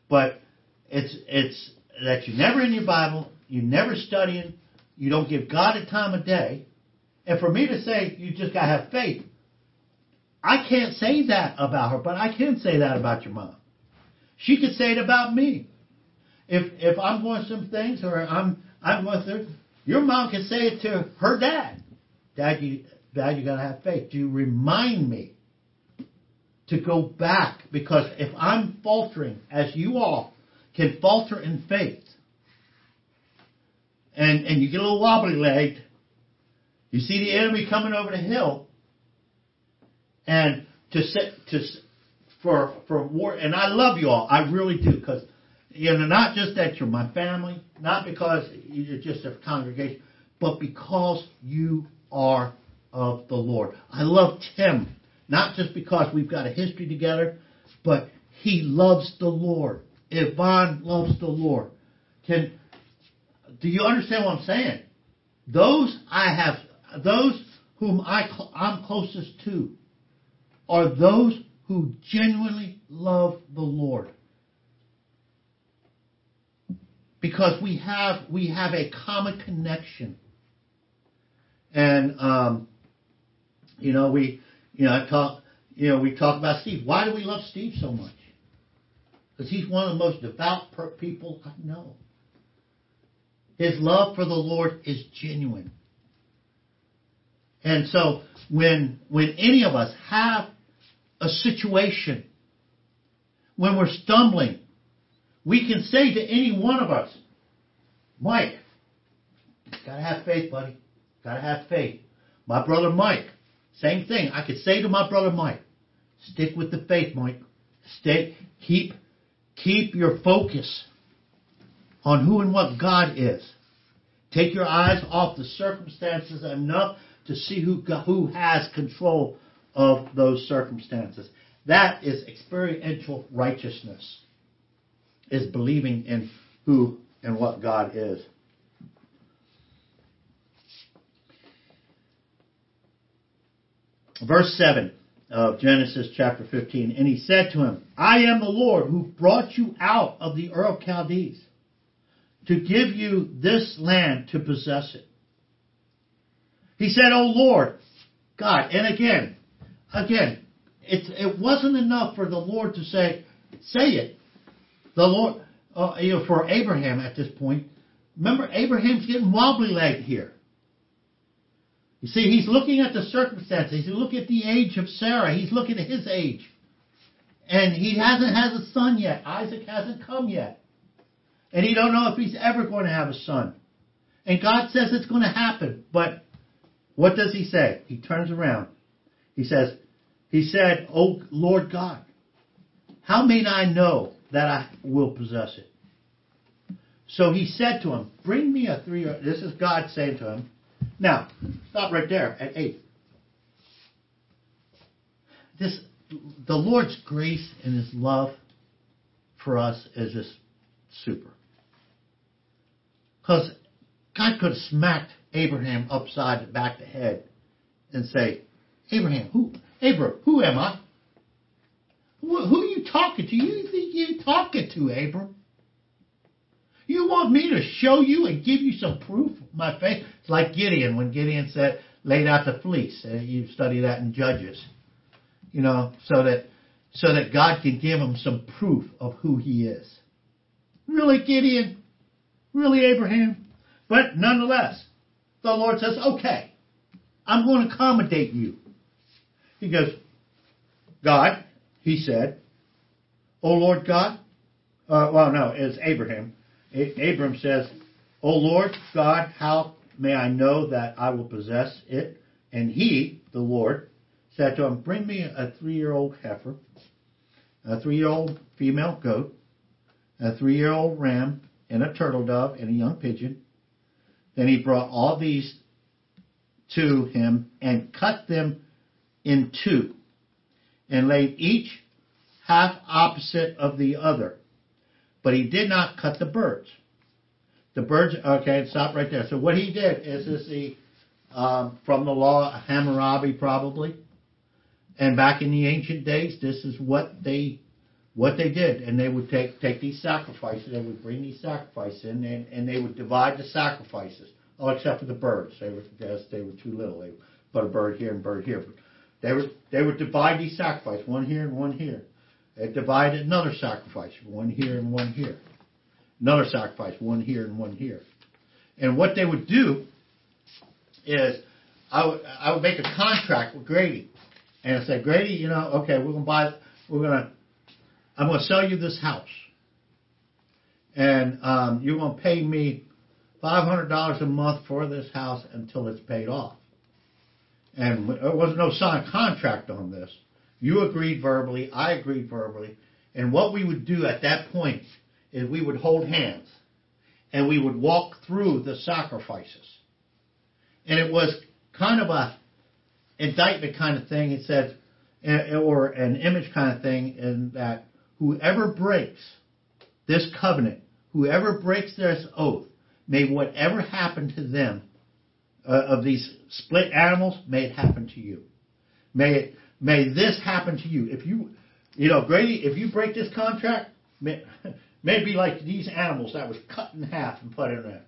But it's it's that you're never in your Bible, you're never studying, you don't give God a time of day, and for me to say you just gotta have faith, I can't say that about her, but I can say that about your mom. She could say it about me. If if I'm going some things or I'm I'm going through, your mom could say it to her dad. Dad, you Dad, you gotta have faith. You remind me to go back because if I'm faltering, as you all can falter in faith, and and you get a little wobbly legged, you see the enemy coming over the hill, and to sit, to for for war. And I love you all, I really do, because you know not just that you're my family, not because you're just a congregation, but because you are of the Lord. I love Tim, not just because we've got a history together, but he loves the Lord. Yvonne loves the Lord. Can do you understand what I'm saying? Those I have, those whom I I'm closest to, are those who genuinely love the Lord. Because we have we have a common connection, and um, you know we you know I talk you know we talk about Steve. Why do we love Steve so much? Because he's one of the most devout people I know. His love for the Lord is genuine. And so when when any of us have a situation, when we're stumbling, we can say to any one of us, Mike, gotta have faith, buddy. Gotta have faith. My brother Mike, same thing. I could say to my brother Mike, stick with the faith, Mike. Stay, keep, keep your focus on who and what God is. Take your eyes off the circumstances enough to see who, who has control of those circumstances. That is experiential righteousness, is believing in who and what God is. Verse 7 of Genesis chapter 15. And he said to him, I am the Lord who brought you out of the Ur of Chaldees to give you this land to possess it. He said, O Lord, God, and again, again, it, it wasn't enough for the Lord to say, say it. The Lord, uh, you know, for Abraham at this point, remember Abraham's getting wobbly legged here. You see, he's looking at the circumstances. He's looking at the age of Sarah. He's looking at his age. And he hasn't had a son yet. Isaac hasn't come yet. And he don't know if he's ever going to have a son. And God says it's going to happen. But what does he say? He turns around. He says, he said, O Lord God, how may I know that I will possess it? So he said to him, Bring me a three. This is God saying to him. Now, stop right there at eight. This, the Lord's grace and His love for us is just super. Because God could have smacked Abraham upside the back of the head and say, Abraham, who, Abram, who am I? Who, are you talking to? You think you're talking to, Abram? You want me to show you and give you some proof of my faith? It's like Gideon when Gideon said, laid out the fleece. Uh, you study that in Judges. You know, so that so that God can give him some proof of who he is. Really, Gideon? Really, Abraham? But nonetheless, the Lord says, okay, I'm going to accommodate you. He goes, God, he said, O Lord God, uh, well, no, it's Abraham. A- Abram says, O Lord God, how may I know that I will possess it? And he, the Lord, said to him, Bring me a three year old heifer, a three year old female goat, a three year old ram, and a turtle dove, and a young pigeon. Then he brought all these to him and cut them in two, and laid each half opposite of the other. But he did not cut the birds. The birds, okay, stop right there. So what he did is this the um, from the law of Hammurabi probably, and back in the ancient days, this is what they what they did, and they would take take these sacrifices, they would bring these sacrifices in, and, and they would divide the sacrifices. Oh, except for the birds, they were guess they were too little. They put a bird here and bird here. But they would they would divide these sacrifices, one here and one here. They'd divide another sacrifice, one here and one here. Another sacrifice, one here and one here. And what they would do is, I would I would make a contract with Grady, and I said, Grady, you know, okay, we're gonna buy, we're gonna, I'm gonna sell you this house, and um, you're gonna pay me five hundred dollars a month for this house until it's paid off. And there was no signed contract on this. You agreed verbally, I agreed verbally, and what we would do at that point is we would hold hands, and we would walk through the sacrifices, and it was kind of a indictment kind of thing. It said, eh, or an image kind of thing, in that whoever breaks this covenant, whoever breaks this oath, may whatever happen to them uh, of these split animals, may it happen to you. May it, may this happen to you. If you, you know, Grady, if you break this contract, may, may it be like these animals that was cut in half and put in there.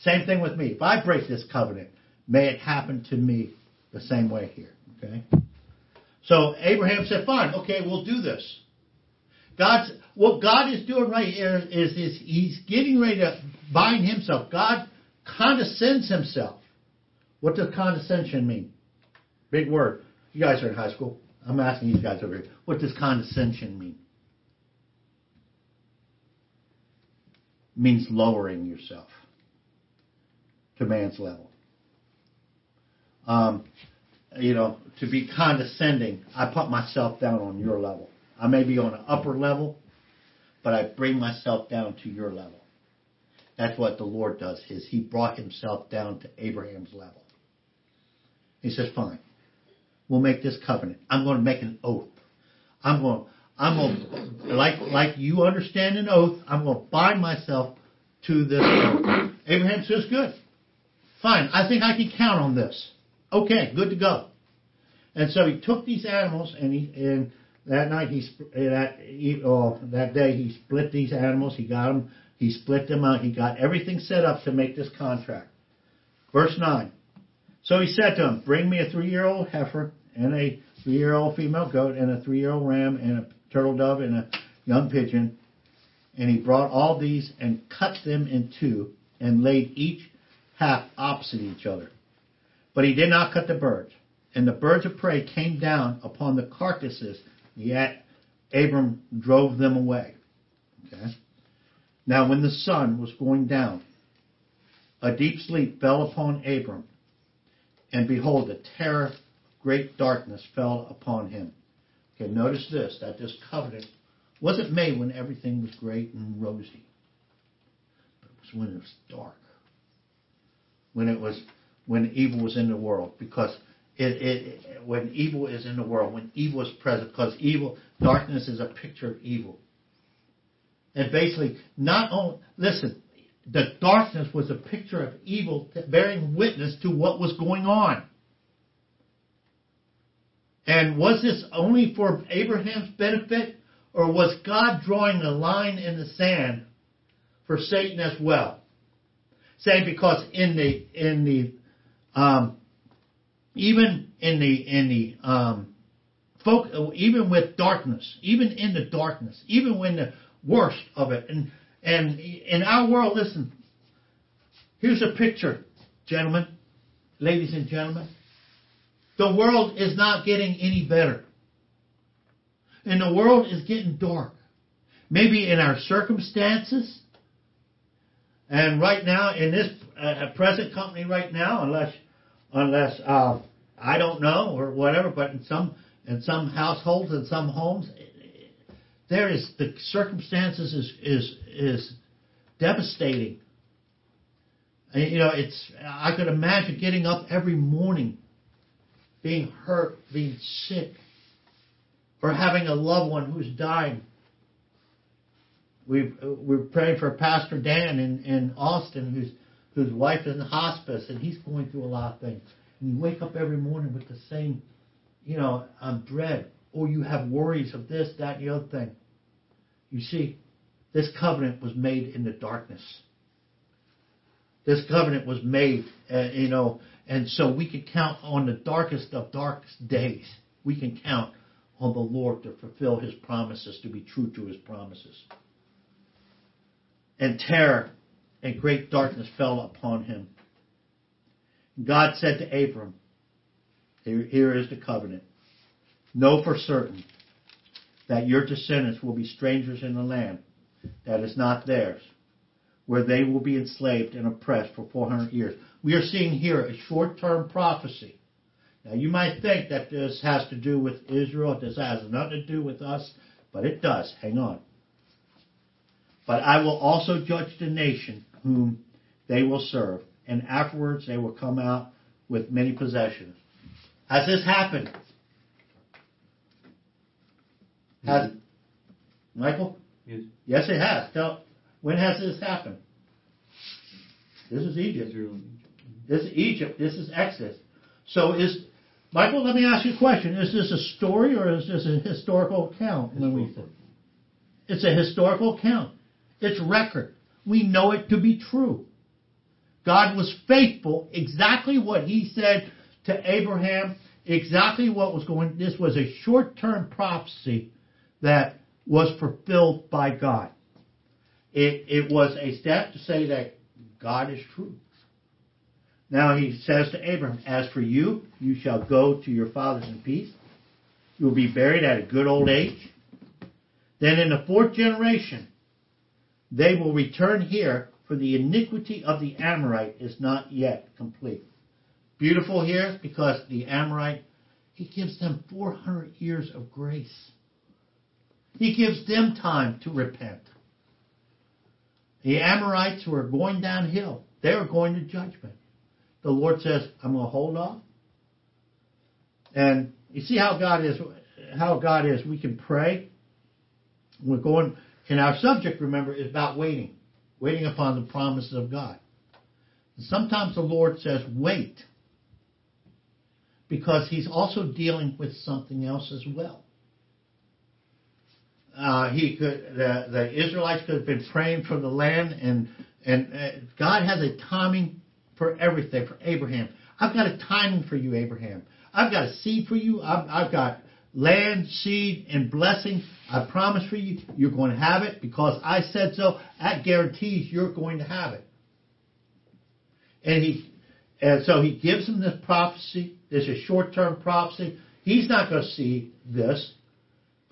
Same thing with me. If I break this covenant, may it happen to me the same way here. Okay? So Abraham said, fine, okay, we'll do this. God's, what God is doing right here is, is he's getting ready to bind himself. God condescends himself. What does condescension mean? Big word. You guys are in high school. I'm asking you guys over here. What does condescension mean? means lowering yourself to man's level. Um, you know, to be condescending, I put myself down on your level. I may be on an upper level, but I bring myself down to your level. That's what the Lord does. Is He brought Himself down to Abraham's level. He says, "Fine, we'll make this covenant. I'm going to make an oath. I'm going. I'm going to, like like you understand an oath. I'm going to bind myself to this oath." Abraham says, "Good, fine. I think I can count on this. Okay, good to go." And so he took these animals, and he and that night he that he, oh, that day he split these animals. He got them. He split them out. He got everything set up to make this contract. Verse nine. So he said to him, "Bring me a three-year-old heifer and a three-year-old female goat and a three-year-old ram and a turtle dove and a young pigeon." And he brought all these and cut them in two and laid each half opposite each other. But he did not cut the birds. And the birds of prey came down upon the carcasses, yet Abram drove them away. Okay? Now, when the sun was going down, a deep sleep fell upon Abram, and behold, a terror, great darkness fell upon him. Okay, notice this that this covenant wasn't made when everything was great and rosy, but it was when it was dark, when it was when evil was in the world, because it, it, when evil is in the world, when evil is present, because evil, darkness is a picture of evil. And basically, not only, listen, the darkness was a picture of evil bearing witness to what was going on. And was this only for Abraham's benefit, or was God drawing a line in the sand for Satan as well? Saying because in the in the um, even in the in the um, folk, even with darkness, even in the darkness, even when the worst of it, and And in our world, listen, here's a picture, gentlemen, ladies and gentlemen. The world is not getting any better. And the world is getting dark. Maybe in our circumstances. And right now, in this uh, present company right now, unless, unless, uh, I don't know or whatever, but in some, in some households and some homes, there is, the circumstances is, is, is devastating. And, you know, it's, I could imagine getting up every morning, being hurt, being sick, or having a loved one who's dying. We've, we're praying for Pastor Dan in, in Austin, whose, whose wife is in hospice, and he's going through a lot of things. And you wake up every morning with the same, you know, um, dread, or you have worries of this, that, and the other thing. You see, this covenant was made in the darkness. This covenant was made, uh, you know, and so we can count on the darkest of darkest days. We can count on the Lord to fulfill His promises, to be true to His promises. And terror and great darkness fell upon him. God said to Abram, here, here is the covenant. Know for certain that your descendants will be strangers in the land that is not theirs, where they will be enslaved and oppressed for 400 years. We are seeing here a short-term prophecy. Now you might think that this has to do with Israel, this has nothing to do with us, but it does. Hang on. But I will also judge the nation whom they will serve, and afterwards they will come out with many possessions. Has this happened? Has Michael? Yes. Yes, it has. Tell, when has this happened? This is Egypt. This is Egypt. This is Exodus. So is Michael? Let me ask you a question: Is this a story or is this a historical account? We it's a historical account. It's record. We know it to be true. God was faithful, exactly what He said to Abraham, exactly what was going. This was a short-term prophecy that was fulfilled by God. It, it was a step to say that God is true. Now he says to Abraham, As for you, you shall go to your fathers in peace. You will be buried at a good old age. Then in the fourth generation, they will return here, for the iniquity of the Amorite is not yet complete. Beautiful here because the Amorite, he gives them 400 years of grace. He gives them time to repent. The Amorites who are going downhill, they are going to judgment. The Lord says, I'm going to hold off. And you see how God is, how God is. We can pray. We're going, and our subject, remember, is about waiting, waiting upon the promises of God. And sometimes the Lord says, wait, because He's also dealing with something else as well. Uh, he could, the, the Israelites could have been praying for the land, and and uh, God has a timing for everything for Abraham. I've got a timing for you, Abraham. I've got a seed for you. I've, I've got land, seed, and blessing. I promise for you, you're going to have it because I said so. That guarantees you're going to have it. And he, and so he gives him this prophecy. This is short-term prophecy. He's not going to see this,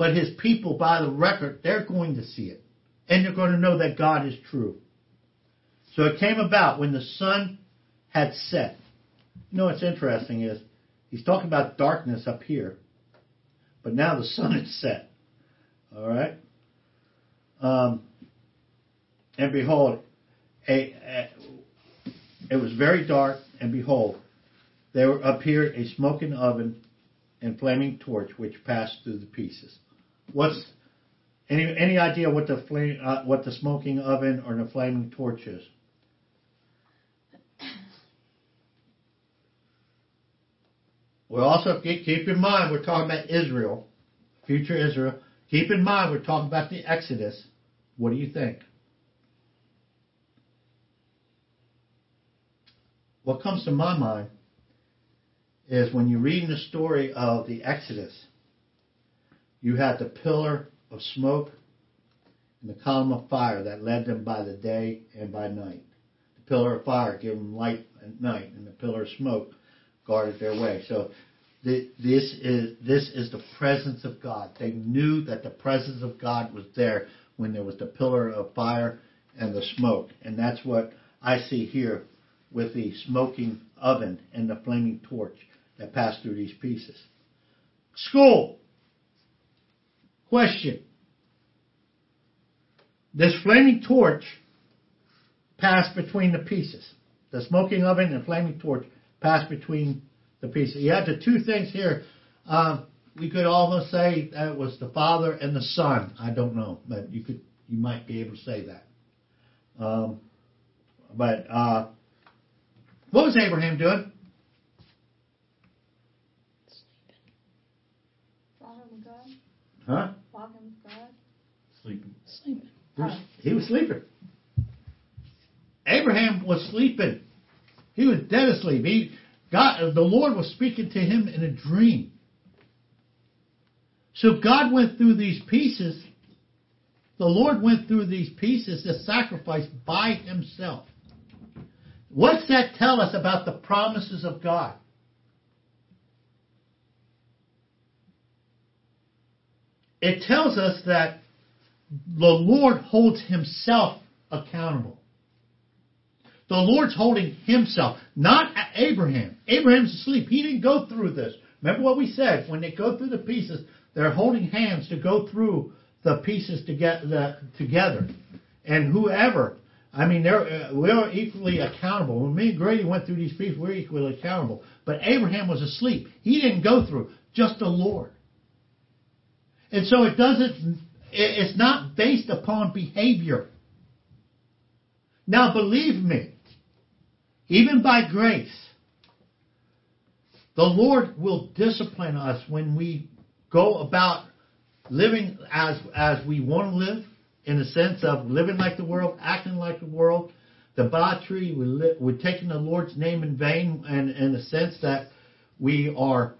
but his people, by the record, they're going to see it, and they're going to know that God is true. So it came about when the sun had set. You know what's interesting is he's talking about darkness up here, but now the sun had set. All right. Um, and behold, a, a, it was very dark, and behold, there appeared a smoking oven and flaming torch which passed through the pieces. What's any any idea what the flame, uh, what the smoking oven or the flaming torch is? Well, also keep, keep in mind we're talking about Israel, future Israel. Keep in mind we're talking about the Exodus. What do you think? What comes to my mind is when you're reading the story of the Exodus, you had the pillar of smoke and the column of fire that led them by the day and by night. The pillar of fire gave them light at night, and the pillar of smoke guarded their way. So this is this is the presence of God. They knew that the presence of God was there when there was the pillar of fire and the smoke, and that's what I see here with the smoking oven and the flaming torch that passed through these pieces. School. Question. This flaming torch passed between the pieces. The smoking oven and flaming torch passed between the pieces. You have the two things here. Um, we could almost say that it was the Father and the Son. I don't know, but you could, you might be able to say that. Um, but uh, what was Abraham doing? Walking with God. Huh? Walking with God. Sleeping. Sleeping. He was, he was sleeping. Abraham was sleeping. He was dead asleep. He God, the Lord was speaking to him in a dream. So God went through these pieces. The Lord went through these pieces to sacrifice by himself. What's that tell us about the promises of God? It tells us that the Lord holds himself accountable. The Lord's holding himself, not Abraham. Abraham's asleep. He didn't go through this. Remember what we said? When they go through the pieces, they're holding hands to go through the pieces to get the, together. And whoever, I mean, they're, uh, we're equally accountable. When me and Grady went through these pieces, we're equally accountable. But Abraham was asleep. He didn't go through, just the Lord. And so it doesn't, it's not based upon behavior. Now believe me, even by grace, the Lord will discipline us when we go about living as, as we want to live, in the sense of living like the world, acting like the world, debauchery, we li- we're taking the Lord's name in vain, and in the sense that we are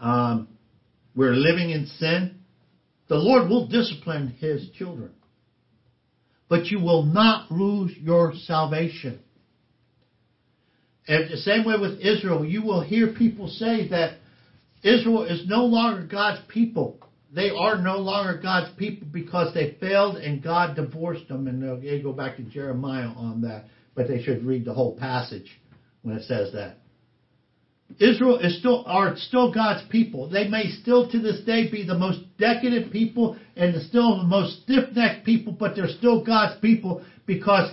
um, we're living in sin. The Lord will discipline His children, but you will not lose your salvation. And the same way with Israel, you will hear people say that Israel is no longer God's people. They are no longer God's people because they failed and God divorced them. And they go back to Jeremiah on that, but they should read the whole passage when it says that. Israel is still are still God's people. They may still to this day be the most decadent people and still the most stiff-necked people, but they're still God's people because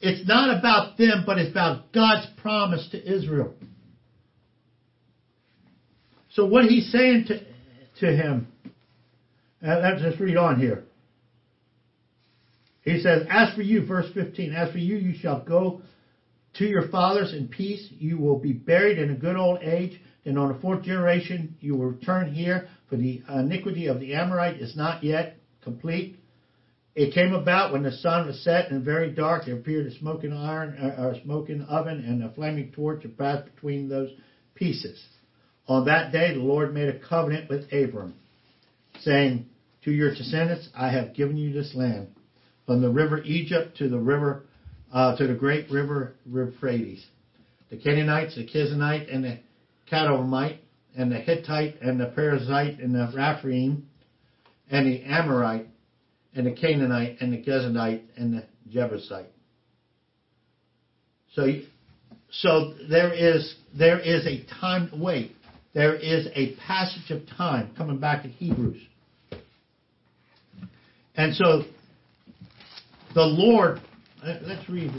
it's not about them, but it's about God's promise to Israel. So what he's saying to, to him, uh, let's just read on here. He says, As for you, verse 15, as for you, you shall go to your fathers in peace. You will be buried in a good old age. And on the fourth generation, you will return here, for the iniquity of the Amorite is not yet complete. It came about when the sun was set and very dark. There appeared a smoking iron, uh, a smoking oven, and a flaming torch passed between those pieces. On that day, the Lord made a covenant with Abram, saying, "To your descendants, I have given you this land, from the river Egypt to the river, uh, to the great river Euphrates, the Canaanites, the Kizanite, and the Kadmonite, and the Hittite, and the Perizzite, and the Rephaim, and the Amorite." and the Canaanite and the Gezanite and the Jebusite. So, so there is there is a time. Wait, there is a passage of time coming back to Hebrews, and so the Lord. Let's read.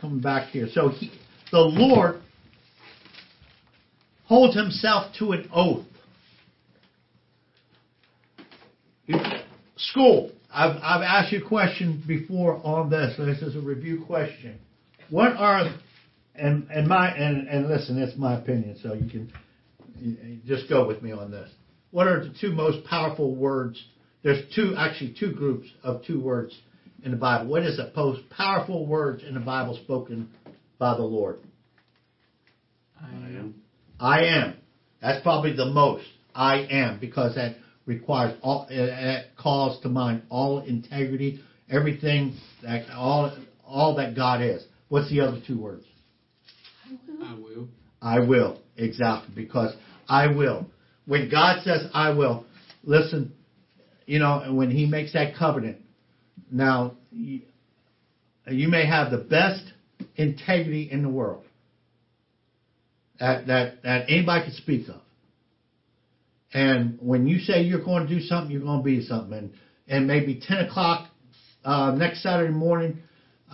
Come back here, so he, the Lord holds himself to an oath. School. I've, I've asked you a question before on this. This is a review question. What are, and, and my, and, and listen, it's my opinion, so you can just go with me on this. What are the two most powerful words? There's two, actually two groups of two words in the Bible. What is the most powerful words in the Bible spoken by the Lord? I I am. I am. That's probably the most. I am, because that requires all, eh, it, it calls to mind all integrity, everything that all all that God is. What's the other two words? I will. I will. Exactly. Because I will. When God says I will, listen, you know, and when He makes that covenant, now, you, may have the best integrity in the world that, that, that anybody could speak of. And when you say you're going to do something, you're going to be something. And, and maybe 10 o'clock uh, next Saturday morning,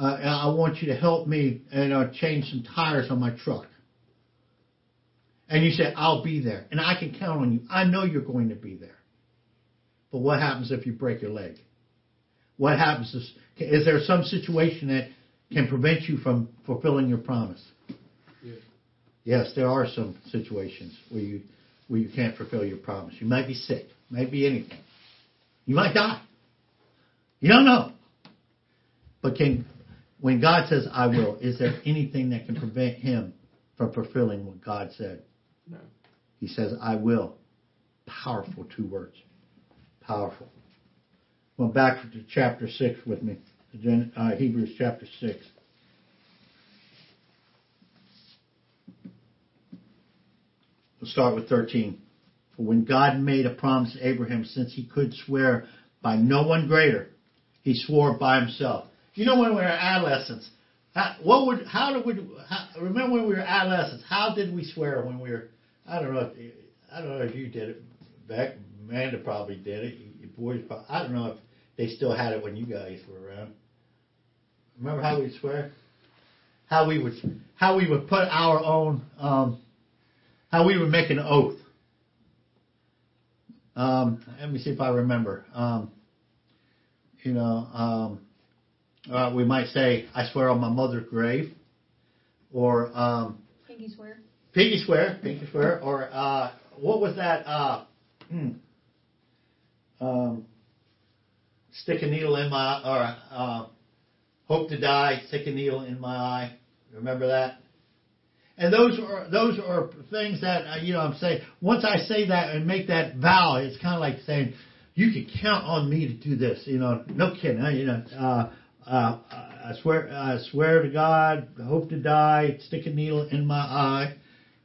uh, I want you to help me and uh, change some tires on my truck. And you say, I'll be there. And I can count on you. I know you're going to be there. But what happens if you break your leg? What happens is, is there some situation that can prevent you from fulfilling your promise? Yeah. Yes, there are some situations where you where you can't fulfill your promise. You might be sick, might be anything. You might die. You don't know. But can when God says I will, is there anything that can prevent him from fulfilling what God said? No. He says, I will. Powerful two words. Powerful. Well, back to chapter 6 with me. Uh, Hebrews chapter 6. We'll start with 13. For when God made a promise to Abraham, since he could swear by no one greater, he swore by himself. You know when we were adolescents, how, what would, how did we, how, remember when we were adolescents, how did we swear when we were, I don't know if, I don't know if you did it, Beck, Amanda probably did it, boys, probably, I don't know if they still had it when you guys were around. Remember how we swear? How we would, how we would put our own, um, how we would make an oath. Um, let me see if I remember. Um, you know, um, uh, we might say, "I swear on my mother's grave," or um, Piggy swear. "Piggy swear," "Piggy swear," or uh, what was that? Uh, hmm, um, stick a needle in my, or uh, hope to die, stick a needle in my eye. Remember that? And those are those are things that uh, you know. I'm saying once I say that and make that vow, it's kind of like saying you can count on me to do this. You know, no kidding. You know, uh, uh, I swear I swear to God, hope to die, stick a needle in my eye.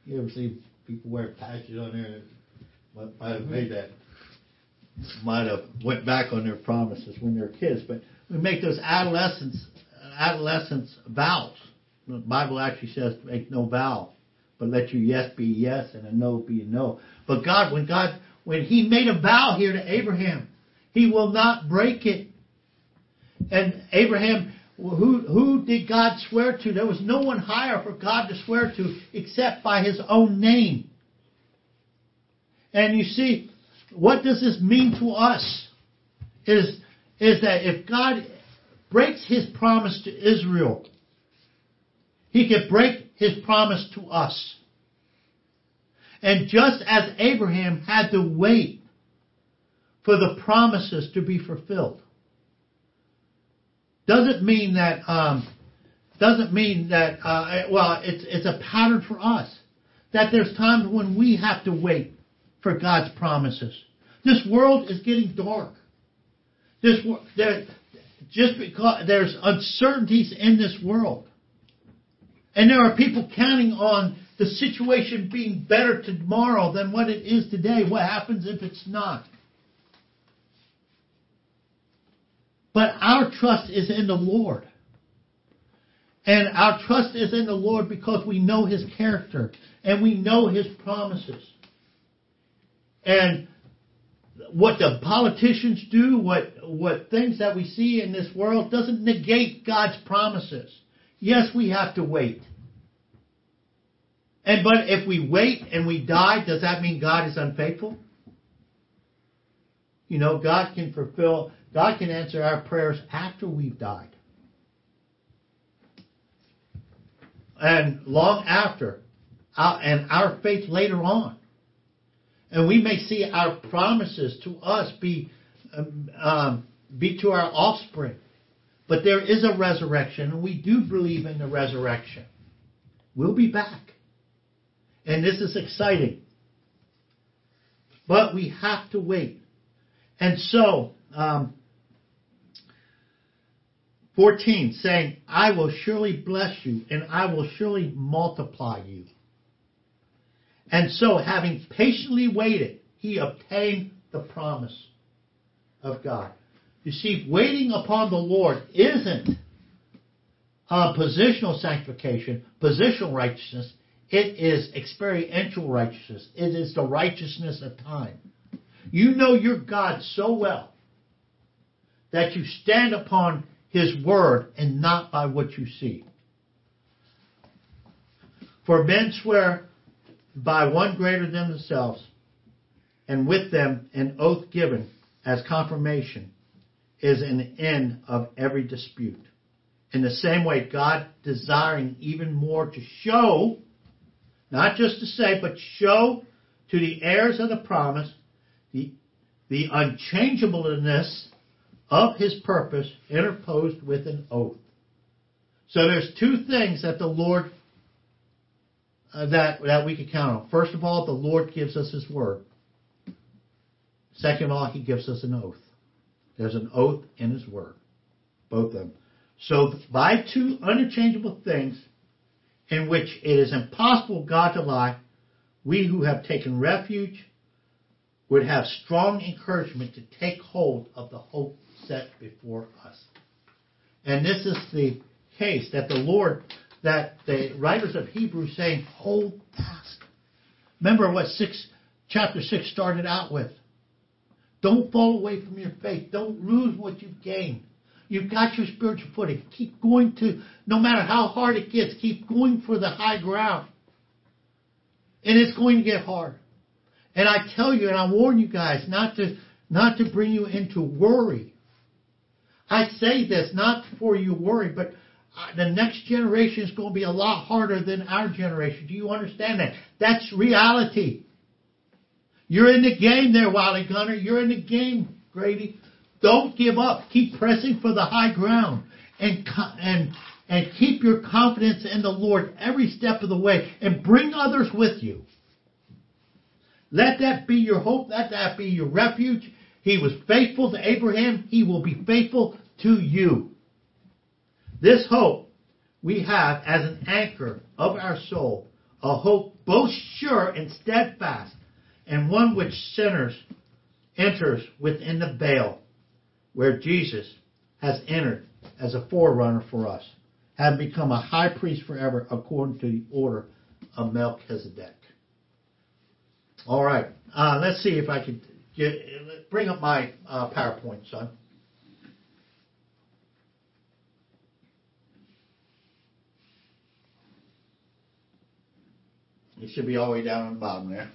You ever see people wear patches on there? That might have made that might have went back on their promises when they were kids, but we make those adolescents adolescents vows. The Bible actually says make no vow, but let your yes be yes and a no be a no. But God, when God, when He made a vow here to Abraham, He will not break it. And Abraham, who who did God swear to? There was no one higher for God to swear to except by His own name. And you see, what does this mean to us? Is is that if God breaks His promise to Israel, He can break His promise to us. And just as Abraham had to wait for the promises to be fulfilled, doesn't mean that um, doesn't mean that uh, well it's it's a pattern for us that there's times when we have to wait for God's promises. This world is getting dark. This there, just because there's uncertainties in this world, and there are people counting on the situation being better tomorrow than what it is today. What happens if it's not? But our trust is in the Lord. And our trust is in the Lord because we know His character and we know His promises. And what the politicians do, what, what things that we see in this world doesn't negate God's promises. Yes, we have to wait. And but if we wait and we die, does that mean God is unfaithful? You know, God can fulfill, God can answer our prayers after we've died. And long after, and our faith later on. And we may see our promises to us be, um, um, be to our offspring. But there is a resurrection, and we do believe in the resurrection. We'll be back. And this is exciting. But we have to wait. And so, um, 14, saying, I will surely bless you, and I will surely multiply you. And so, having patiently waited, he obtained the promise of God. You see, waiting upon the Lord isn't uh, positional sanctification, positional righteousness. It is experiential righteousness. It is the righteousness of time. You know your God so well that you stand upon His word and not by what you see. For men swear by one greater than themselves, and with them an oath given as confirmation is an end of every dispute. In the same way, God desiring even more to show, not just to say, but show to the heirs of the promise the, the unchangeableness of his purpose interposed with an oath. So there's two things that the Lord Uh, that that we can count on. First of all, the Lord gives us His word. Second of all, He gives us an oath. There's an oath in His word, both of them. So by two unchangeable things, in which it is impossible God to lie, we who have taken refuge would have strong encouragement to take hold of the hope set before us. And this is the case that the Lord, that the writers of Hebrews saying, hold fast. Remember what six, chapter six started out with. Don't fall away from your faith. Don't lose what you've gained. You've got your spiritual footing. Keep going to, no matter how hard it gets, keep going for the high ground. And it's going to get hard. And I tell you, and I warn you guys, not to, not to bring you into worry. I say this not for you worry, but Uh, the next generation is going to be a lot harder than our generation. Do you understand that? That's reality. You're in the game there, Wiley Gunner. You're in the game, Grady. Don't give up. Keep pressing for the high ground and and and keep your confidence in the Lord every step of the way and bring others with you. Let that be your hope. Let that be your refuge. He was faithful to Abraham. He will be faithful to you. This hope we have as an anchor of our soul, a hope both sure and steadfast, and one which sinners enters within the veil where Jesus has entered as a forerunner for us, having become a high priest forever according to the order of Melchizedek. All right, uh, let's see if I can get, bring up my uh, PowerPoint, son. It should be all the way down on the bottom there.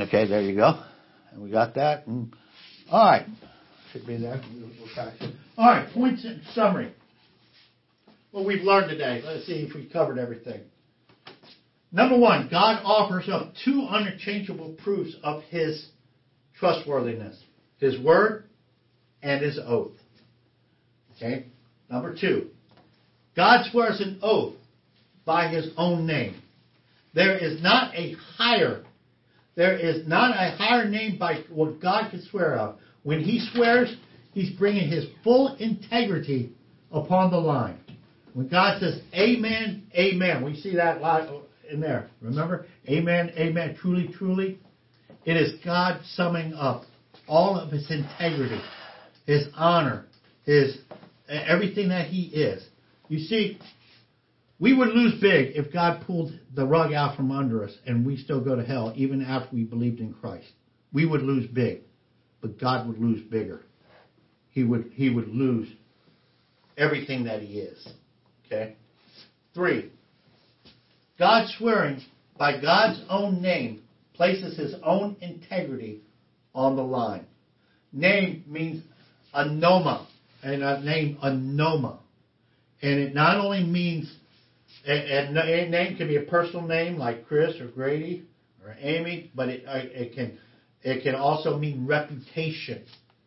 Okay, there you go. And we got that. And, all right. Should be there. All right, points in summary. What we've learned today. Let's see if we covered everything. Number one, God offers up two unchangeable proofs of his trustworthiness his word and his oath. Okay? Number two, God swears an oath by his own name. There is not a higher, there is not a higher name by what God can swear of. When he swears, he's bringing his full integrity upon the line. When God says, Amen, Amen, we see that lot in there. Remember? Amen, Amen, truly, truly. It is God summing up all of his integrity, his honor, his everything that he is. You see, we would lose big if God pulled the rug out from under us and we still go to hell even after we believed in Christ. We would lose big, but God would lose bigger. He would he would lose everything that he is. Okay? 3. God swearing by God's own name places his own integrity on the line. Name means onoma, and a name onoma. And it not only means, and a name can be a personal name like Chris or Grady or Amy, but it, it can it can also mean reputation.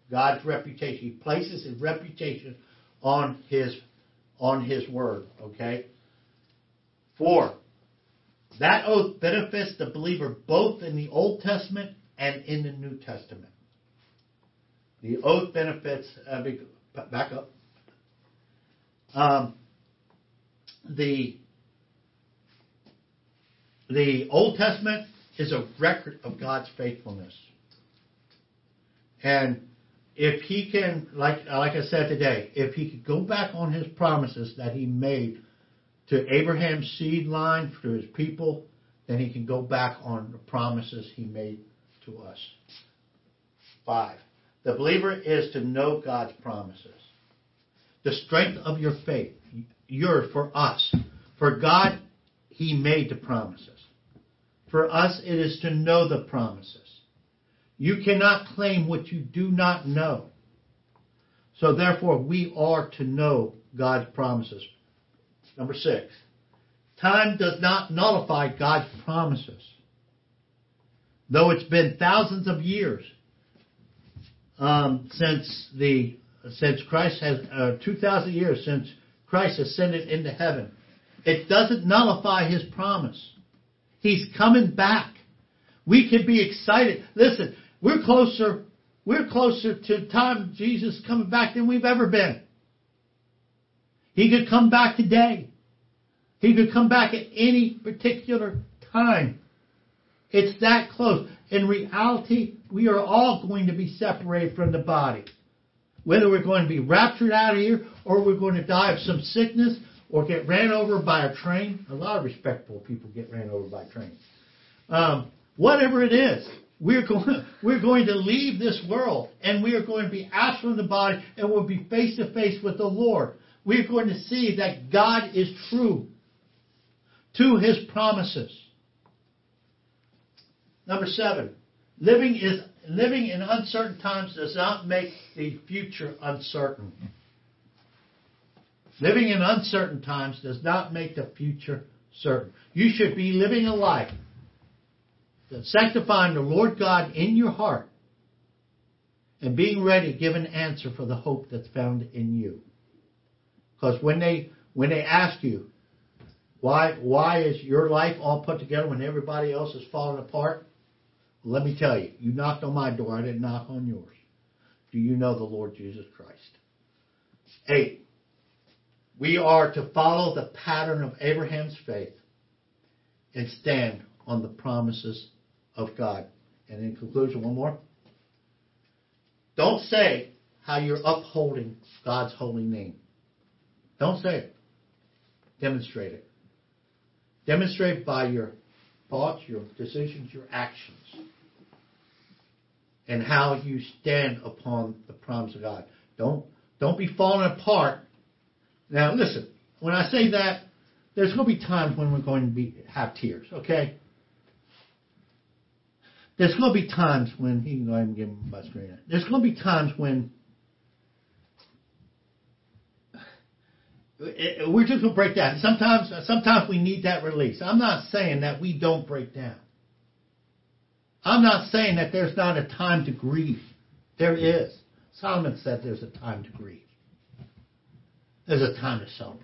God's reputation. He places his reputation on his on his word. Okay. Four. That oath benefits the believer both in the Old Testament and in the New Testament. The oath benefits, uh, back up. Um, the the Old Testament is a record of God's faithfulness. And if he can, like like I said today, if he could go back on his promises that he made to Abraham's seed line, to his people, then he can go back on the promises he made to us. Five. The believer is to know God's promises. The strength of your faith, yours for us. For God, he made the promises. For us, it is to know the promises. You cannot claim what you do not know. So therefore, we are to know God's promises. Number six, time does not nullify God's promises. Though it's been thousands of years um, since the since Christ has uh, two thousand years since Christ ascended into heaven, it doesn't nullify His promise. He's coming back. We can be excited. Listen, we're closer. We're closer to time Jesus coming back than we've ever been. He could come back today. He could come back at any particular time. It's that close. In reality, we are all going to be separated from the body. Whether we're going to be raptured out of here or we're going to die of some sickness or get ran over by a train. A lot of respectable people get ran over by trains. Um, whatever it is, we're going, we're going to leave this world and we are going to be absent from the body and we'll be face to face with the Lord. We're going to see that God is true to his promises. Number seven, living is living in uncertain times does not make the future uncertain. Living in uncertain times does not make the future certain. You should be living a life that's sanctifying the Lord God in your heart and being ready to give an answer for the hope that's found in you. Because when they when they ask you why why is your life all put together when everybody else is falling apart? Let me tell you, you knocked on my door, I didn't knock on yours. Do you know the Lord Jesus Christ? Eight, we are to follow the pattern of Abraham's faith and stand on the promises of God. And in conclusion, one more. Don't say how you're upholding God's holy name. Don't say it. Demonstrate it. Demonstrate by your thoughts, your decisions, your actions, and how you stand upon the promise of God. Don't don't be falling apart. Now listen, when I say that, there's going to be times when we're going to be have tears. Okay. There's going to be times when he can go ahead and give him my screen. There's going to be times when we're just going to break down. Sometimes, sometimes we need that release. I'm not saying that we don't break down. I'm not saying that there's not a time to grieve. There is. Solomon said there's a time to grieve. There's a time to celebrate.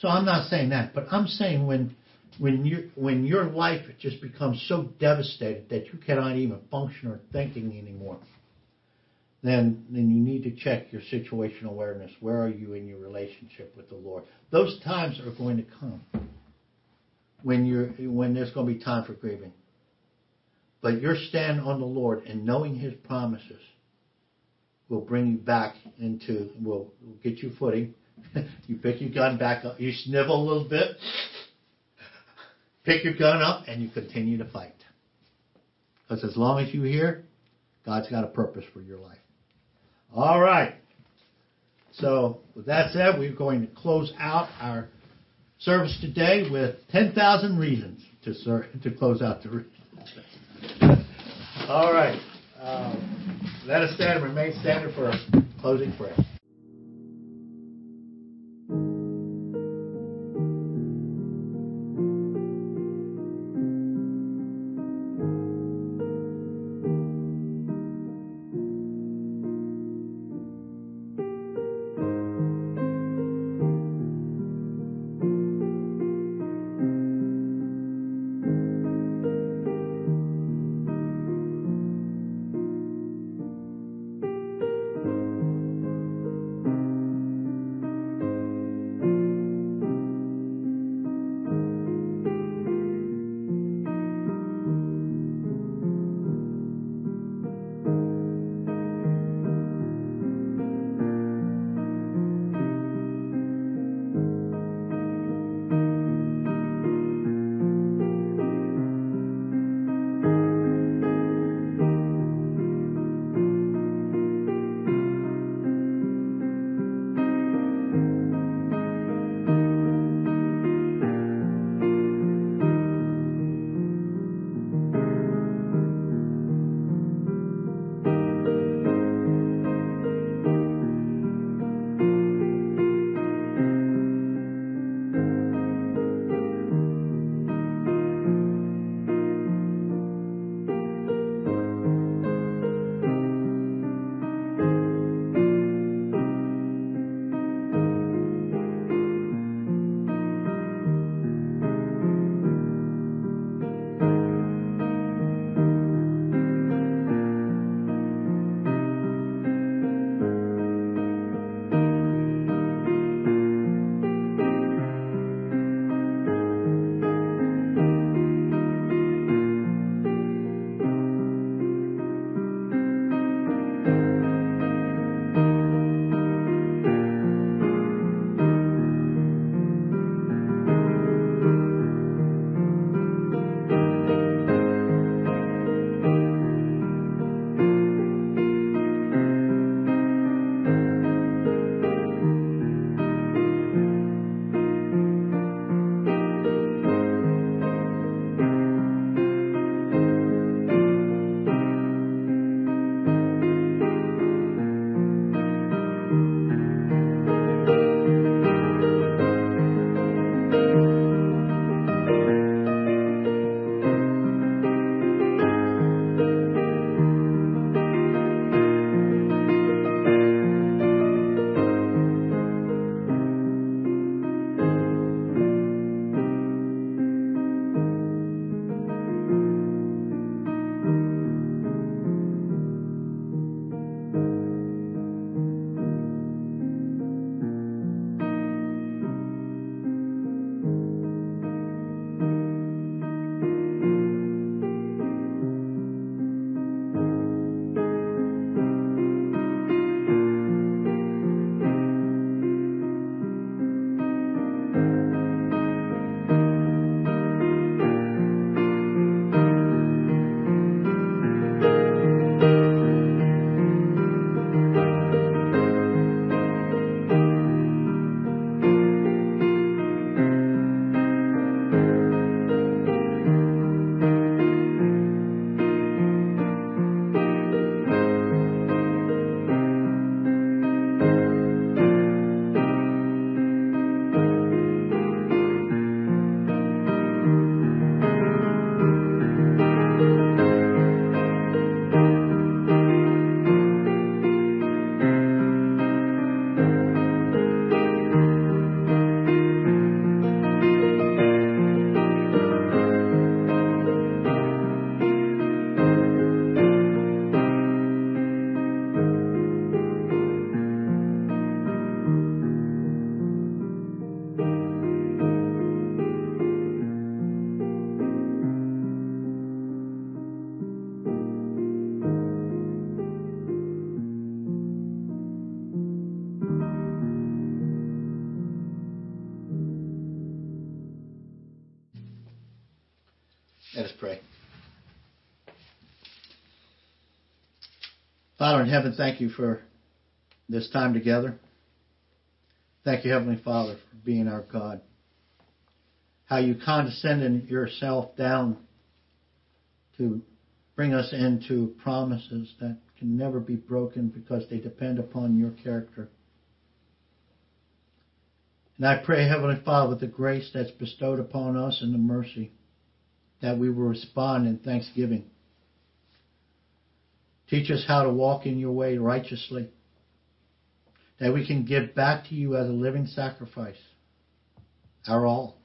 So I'm not saying that, but I'm saying when when you when your life just becomes so devastated that you cannot even function or thinking anymore, then then you need to check your situational awareness. Where are you in your relationship with the Lord? Those times are going to come when you're when there's going to be time for grieving. But your stand on the Lord and knowing His promises will bring you back into will get you footing. you pick your gun back up. You snivel a little bit. Pick your gun up and you continue to fight. Because as long as you're here, God's got a purpose for your life. All right. So, with that said, we're going to close out our service today with 10,000 reasons to, ser- to close out the. All right. Um, let us stand and remain standing for a closing prayer. Father in heaven, thank you for this time together. Thank you, Heavenly Father, for being our God. How you condescended yourself down to bring us into promises that can never be broken because they depend upon your character. And I pray, Heavenly Father, with the grace that's bestowed upon us and the mercy, that we will respond in thanksgiving. Teach us how to walk in your way righteously, that we can give back to you as a living sacrifice, our all.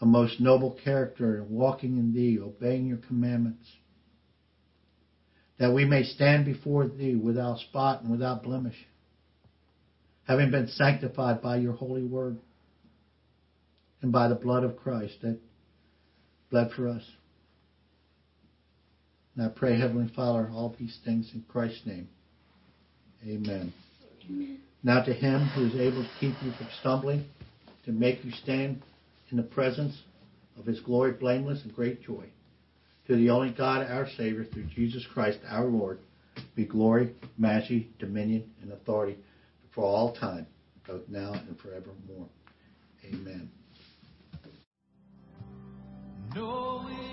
A most noble character, in walking in thee, obeying your commandments, that we may stand before thee without spot and without blemish having been sanctified by your holy word and by the blood of Christ that bled for us. And I pray, Heavenly Father, all these things in Christ's name. Amen. Amen. Now to him who is able to keep you from stumbling, to make you stand in the presence of his glory blameless and great joy. To the only God, our Savior, through Jesus Christ, our Lord, be glory, majesty, dominion, and authority for all time, both now and forevermore. Amen. Knowing